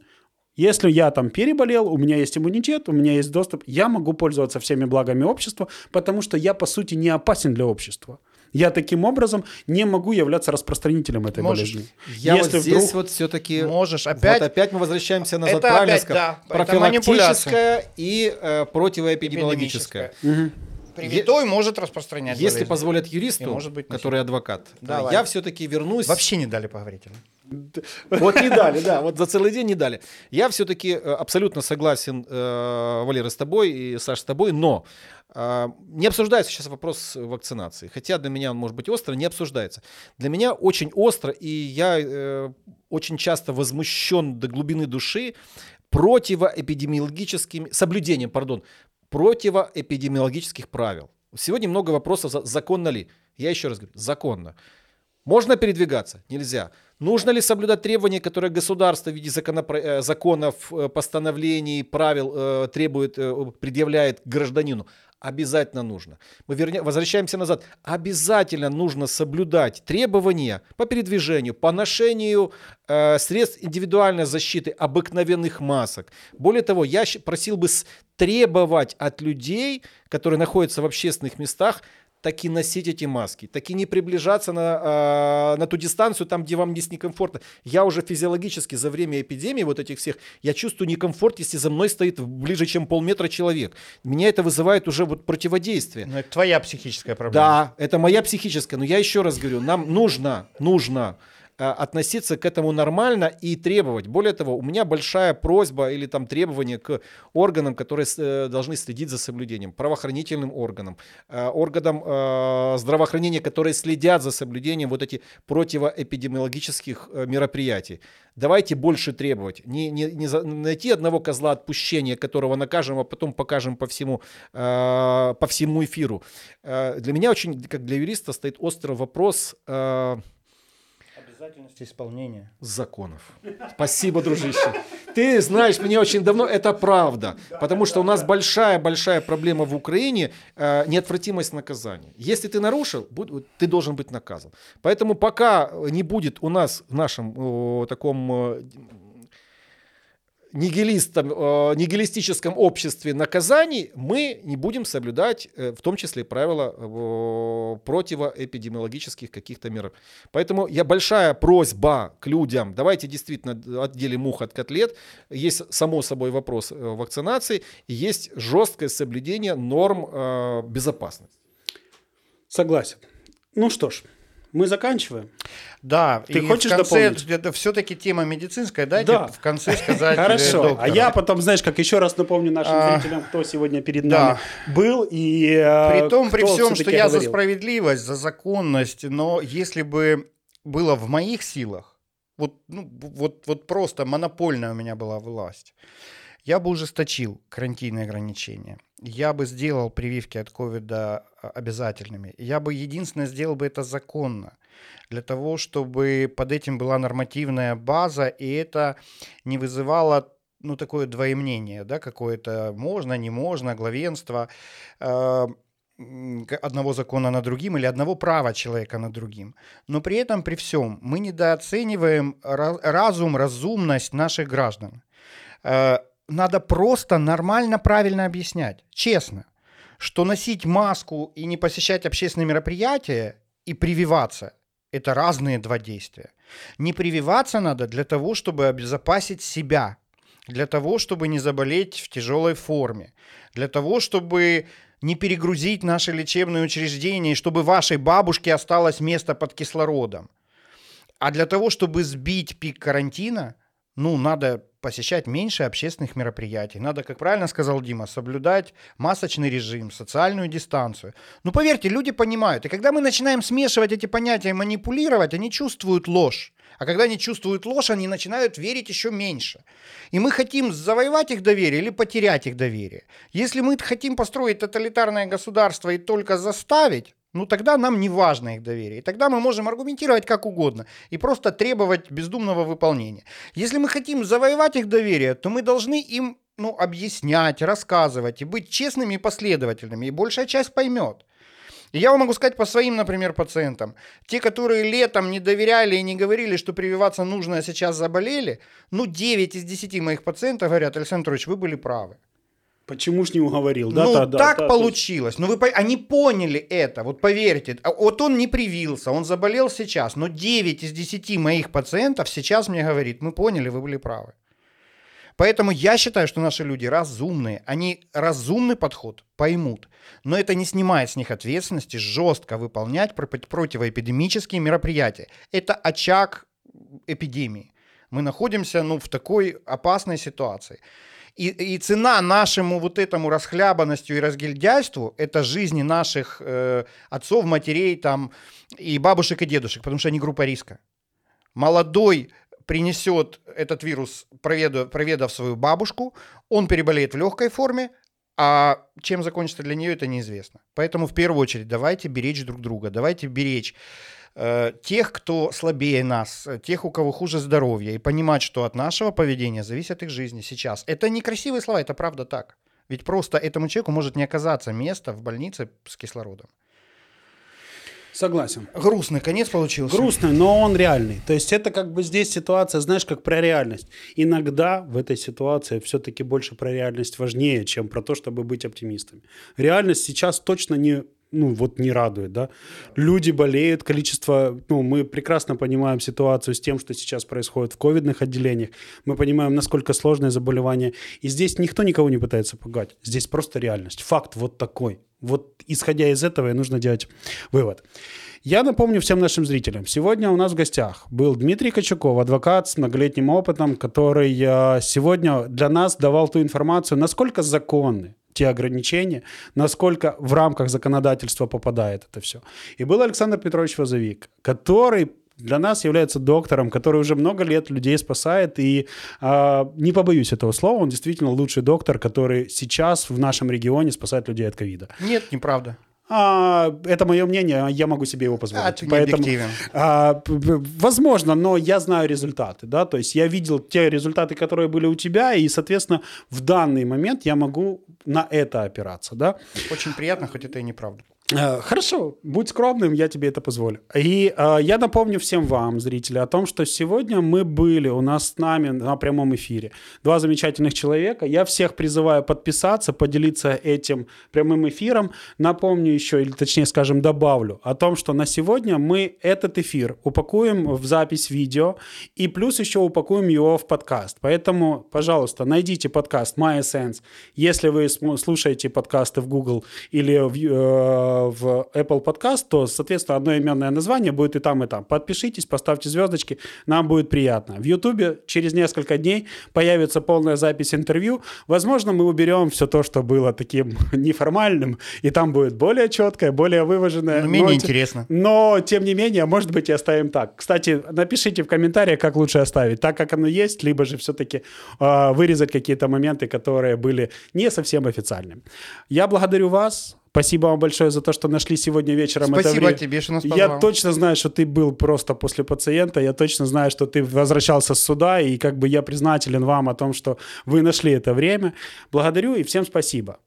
если я там переболел, у меня есть иммунитет, у меня есть доступ, я могу пользоваться всеми благами общества, потому что я, по сути, не опасен для общества. Я таким образом не могу являться распространителем этой Можешь. болезни. Я Если вот здесь вдруг... вот все-таки... Можешь опять... Вот опять мы возвращаемся назад, это правильно опять, Да, Профилактическая и э, противоэпидемиологическая. Угу. Привитой е- может распространять Если болезнь. позволят юристу, может быть, который адвокат, Давай. я все-таки вернусь... Вообще не дали поговорить. Вот не дали, да, вот за целый день не дали. Я все-таки э, абсолютно согласен, э, Валера, с тобой и Саш с тобой, но не обсуждается сейчас вопрос вакцинации. Хотя для меня он может быть остро, не обсуждается. Для меня очень остро, и я э, очень часто возмущен до глубины души противоэпидемиологическим соблюдением, пардон, противоэпидемиологических правил. Сегодня много вопросов, законно ли. Я еще раз говорю, законно. Можно передвигаться? Нельзя. Нужно ли соблюдать требования, которые государство в виде законопро... Э, законов, э, постановлений, правил э, требует, предъявляет гражданину? Обязательно нужно. Мы верня... возвращаемся назад. Обязательно нужно соблюдать требования по передвижению, по ношению э, средств индивидуальной защиты, обыкновенных масок. Более того, я просил бы требовать от людей, которые находятся в общественных местах, таки носить эти маски, таки не приближаться на, э, на ту дистанцию, там, где вам здесь некомфортно. Я уже физиологически за время эпидемии вот этих всех, я чувствую некомфорт, если за мной стоит ближе, чем полметра человек. Меня это вызывает уже вот противодействие. Но это твоя психическая проблема. Да, это моя психическая, но я еще раз говорю, нам нужно, нужно относиться к этому нормально и требовать. Более того, у меня большая просьба или там требование к органам, которые должны следить за соблюдением, правоохранительным органам, органам здравоохранения, которые следят за соблюдением вот эти противоэпидемиологических мероприятий. Давайте больше требовать. Не, не, не найти одного козла отпущения, которого накажем, а потом покажем по всему, э, по всему эфиру. Э, для меня очень, как для юриста, стоит острый вопрос... Обязательности исполнения. Законов. Спасибо, дружище. Ты знаешь меня очень давно, это правда. Потому что у нас большая-большая проблема в Украине э, неотвратимость наказания. Если ты нарушил, ты должен быть наказан. Поэтому пока не будет у нас в нашем э, таком э, нигилистом, э, нигилистическом обществе наказаний мы не будем соблюдать, э, в том числе правила э, противоэпидемиологических каких-то мер. Поэтому я большая просьба к людям, давайте действительно отделим мух от котлет. Есть, само собой, вопрос вакцинации, и есть жесткое соблюдение норм безопасности. Согласен. Ну что ж, мы заканчиваем. Да, ты и хочешь в конце, дополнить? Это все-таки тема медицинская, дайте да. в конце сказать. Хорошо. Доктора. А я потом, знаешь, как еще раз напомню нашим а, зрителям, кто сегодня перед нами был и э, При том, при всем, что я говорил. за справедливость, за законность, но если бы было в моих силах, вот, ну, вот, вот просто монопольная у меня была власть, я бы ужесточил карантинные ограничения. Я бы сделал прививки от ковида а, обязательными. Я бы единственное сделал бы это законно. Для того, чтобы под этим была нормативная база, и это не вызывало ну, такое двоемнение, да, какое-то можно, не можно, главенство э, одного закона над другим или одного права человека над другим. Но при этом, при всем, мы недооцениваем разум, разумность наших граждан. Э, надо просто нормально, правильно объяснять, честно, что носить маску и не посещать общественные мероприятия и прививаться – это разные два действия. Не прививаться надо для того, чтобы обезопасить себя, для того, чтобы не заболеть в тяжелой форме, для того, чтобы не перегрузить наши лечебные учреждения, и чтобы вашей бабушке осталось место под кислородом. А для того, чтобы сбить пик карантина, ну, надо посещать меньше общественных мероприятий. Надо, как правильно сказал Дима, соблюдать масочный режим, социальную дистанцию. Ну, поверьте, люди понимают. И когда мы начинаем смешивать эти понятия, манипулировать, они чувствуют ложь. А когда они чувствуют ложь, они начинают верить еще меньше. И мы хотим завоевать их доверие или потерять их доверие. Если мы хотим построить тоталитарное государство и только заставить, ну тогда нам не важно их доверие. И тогда мы можем аргументировать как угодно и просто требовать бездумного выполнения. Если мы хотим завоевать их доверие, то мы должны им ну, объяснять, рассказывать и быть честными и последовательными. И большая часть поймет. И я вам могу сказать по своим, например, пациентам. Те, которые летом не доверяли и не говорили, что прививаться нужно, а сейчас заболели, ну 9 из 10 моих пациентов говорят, Александр Петрович, вы были правы. Почему ж не уговорил? Да, ну, да, да, так да, получилось. Ну, вы, они поняли это, вот поверьте. А вот он не привился, он заболел сейчас, но 9 из 10 моих пациентов сейчас мне говорит, мы поняли, вы были правы. Поэтому я считаю, что наши люди разумные. Они разумный подход поймут. Но это не снимает с них ответственности жестко выполнять противоэпидемические мероприятия. Это очаг эпидемии. Мы находимся ну, в такой опасной ситуации. И, и цена нашему вот этому расхлябанностью и разгильдяйству – это жизни наших э, отцов, матерей там, и бабушек и дедушек, потому что они группа риска. Молодой принесет этот вирус, проведав, проведав свою бабушку, он переболеет в легкой форме, а чем закончится для нее, это неизвестно. Поэтому в первую очередь давайте беречь друг друга, давайте беречь тех, кто слабее нас, тех, у кого хуже здоровье, и понимать, что от нашего поведения зависит их жизни сейчас. Это не красивые слова, это правда так. Ведь просто этому человеку может не оказаться места в больнице с кислородом. Согласен. Грустный конец получился. Грустный, но он реальный. То есть это как бы здесь ситуация, знаешь, как про реальность. Иногда в этой ситуации все-таки больше про реальность важнее, чем про то, чтобы быть оптимистами. Реальность сейчас точно не ну, вот не радует, да. Люди болеют, количество, ну, мы прекрасно понимаем ситуацию с тем, что сейчас происходит в ковидных отделениях, мы понимаем, насколько сложное заболевание, и здесь никто никого не пытается пугать, здесь просто реальность, факт вот такой. Вот исходя из этого и нужно делать вывод. Я напомню всем нашим зрителям, сегодня у нас в гостях был Дмитрий Кочуков, адвокат с многолетним опытом, который э, сегодня для нас давал ту информацию, насколько законны те ограничения, насколько в рамках законодательства попадает это все. И был Александр Петрович Возовик, который для нас является доктором, который уже много лет людей спасает. И э, не побоюсь этого слова, он действительно лучший доктор, который сейчас в нашем регионе спасает людей от ковида. Нет, неправда. А, это мое мнение, я могу себе его позволить. А, ты Поэтому, а, возможно, но я знаю результаты, да, то есть я видел те результаты, которые были у тебя, и, соответственно, в данный момент я могу на это опираться, да. Очень приятно, хоть это и неправда. Э, хорошо, будь скромным, я тебе это позволю. И э, я напомню всем вам, зрители, о том, что сегодня мы были, у нас с нами на прямом эфире два замечательных человека. Я всех призываю подписаться, поделиться этим прямым эфиром. Напомню еще, или точнее скажем, добавлю о том, что на сегодня мы этот эфир упакуем в запись видео и плюс еще упакуем его в подкаст. Поэтому, пожалуйста, найдите подкаст My Essence. Если вы слушаете подкасты в Google или в э, в Apple Podcast, то, соответственно, одноименное название будет и там, и там. Подпишитесь, поставьте звездочки, нам будет приятно. В YouTube через несколько дней появится полная запись интервью. Возможно, мы уберем все то, что было таким неформальным, и там будет более четкое, более вываженное. Но менее но, интересно. Но, тем не менее, может быть, и оставим так. Кстати, напишите в комментариях, как лучше оставить, так, как оно есть, либо же все-таки э, вырезать какие-то моменты, которые были не совсем официальными. Я благодарю вас. Спасибо вам большое за то, что нашли сегодня вечером Спасибо это время. тебе, что нас позвал. Я точно знаю, что ты был просто после пациента. Я точно знаю, что ты возвращался с суда. И как бы я признателен вам о том, что вы нашли это время. Благодарю и всем спасибо.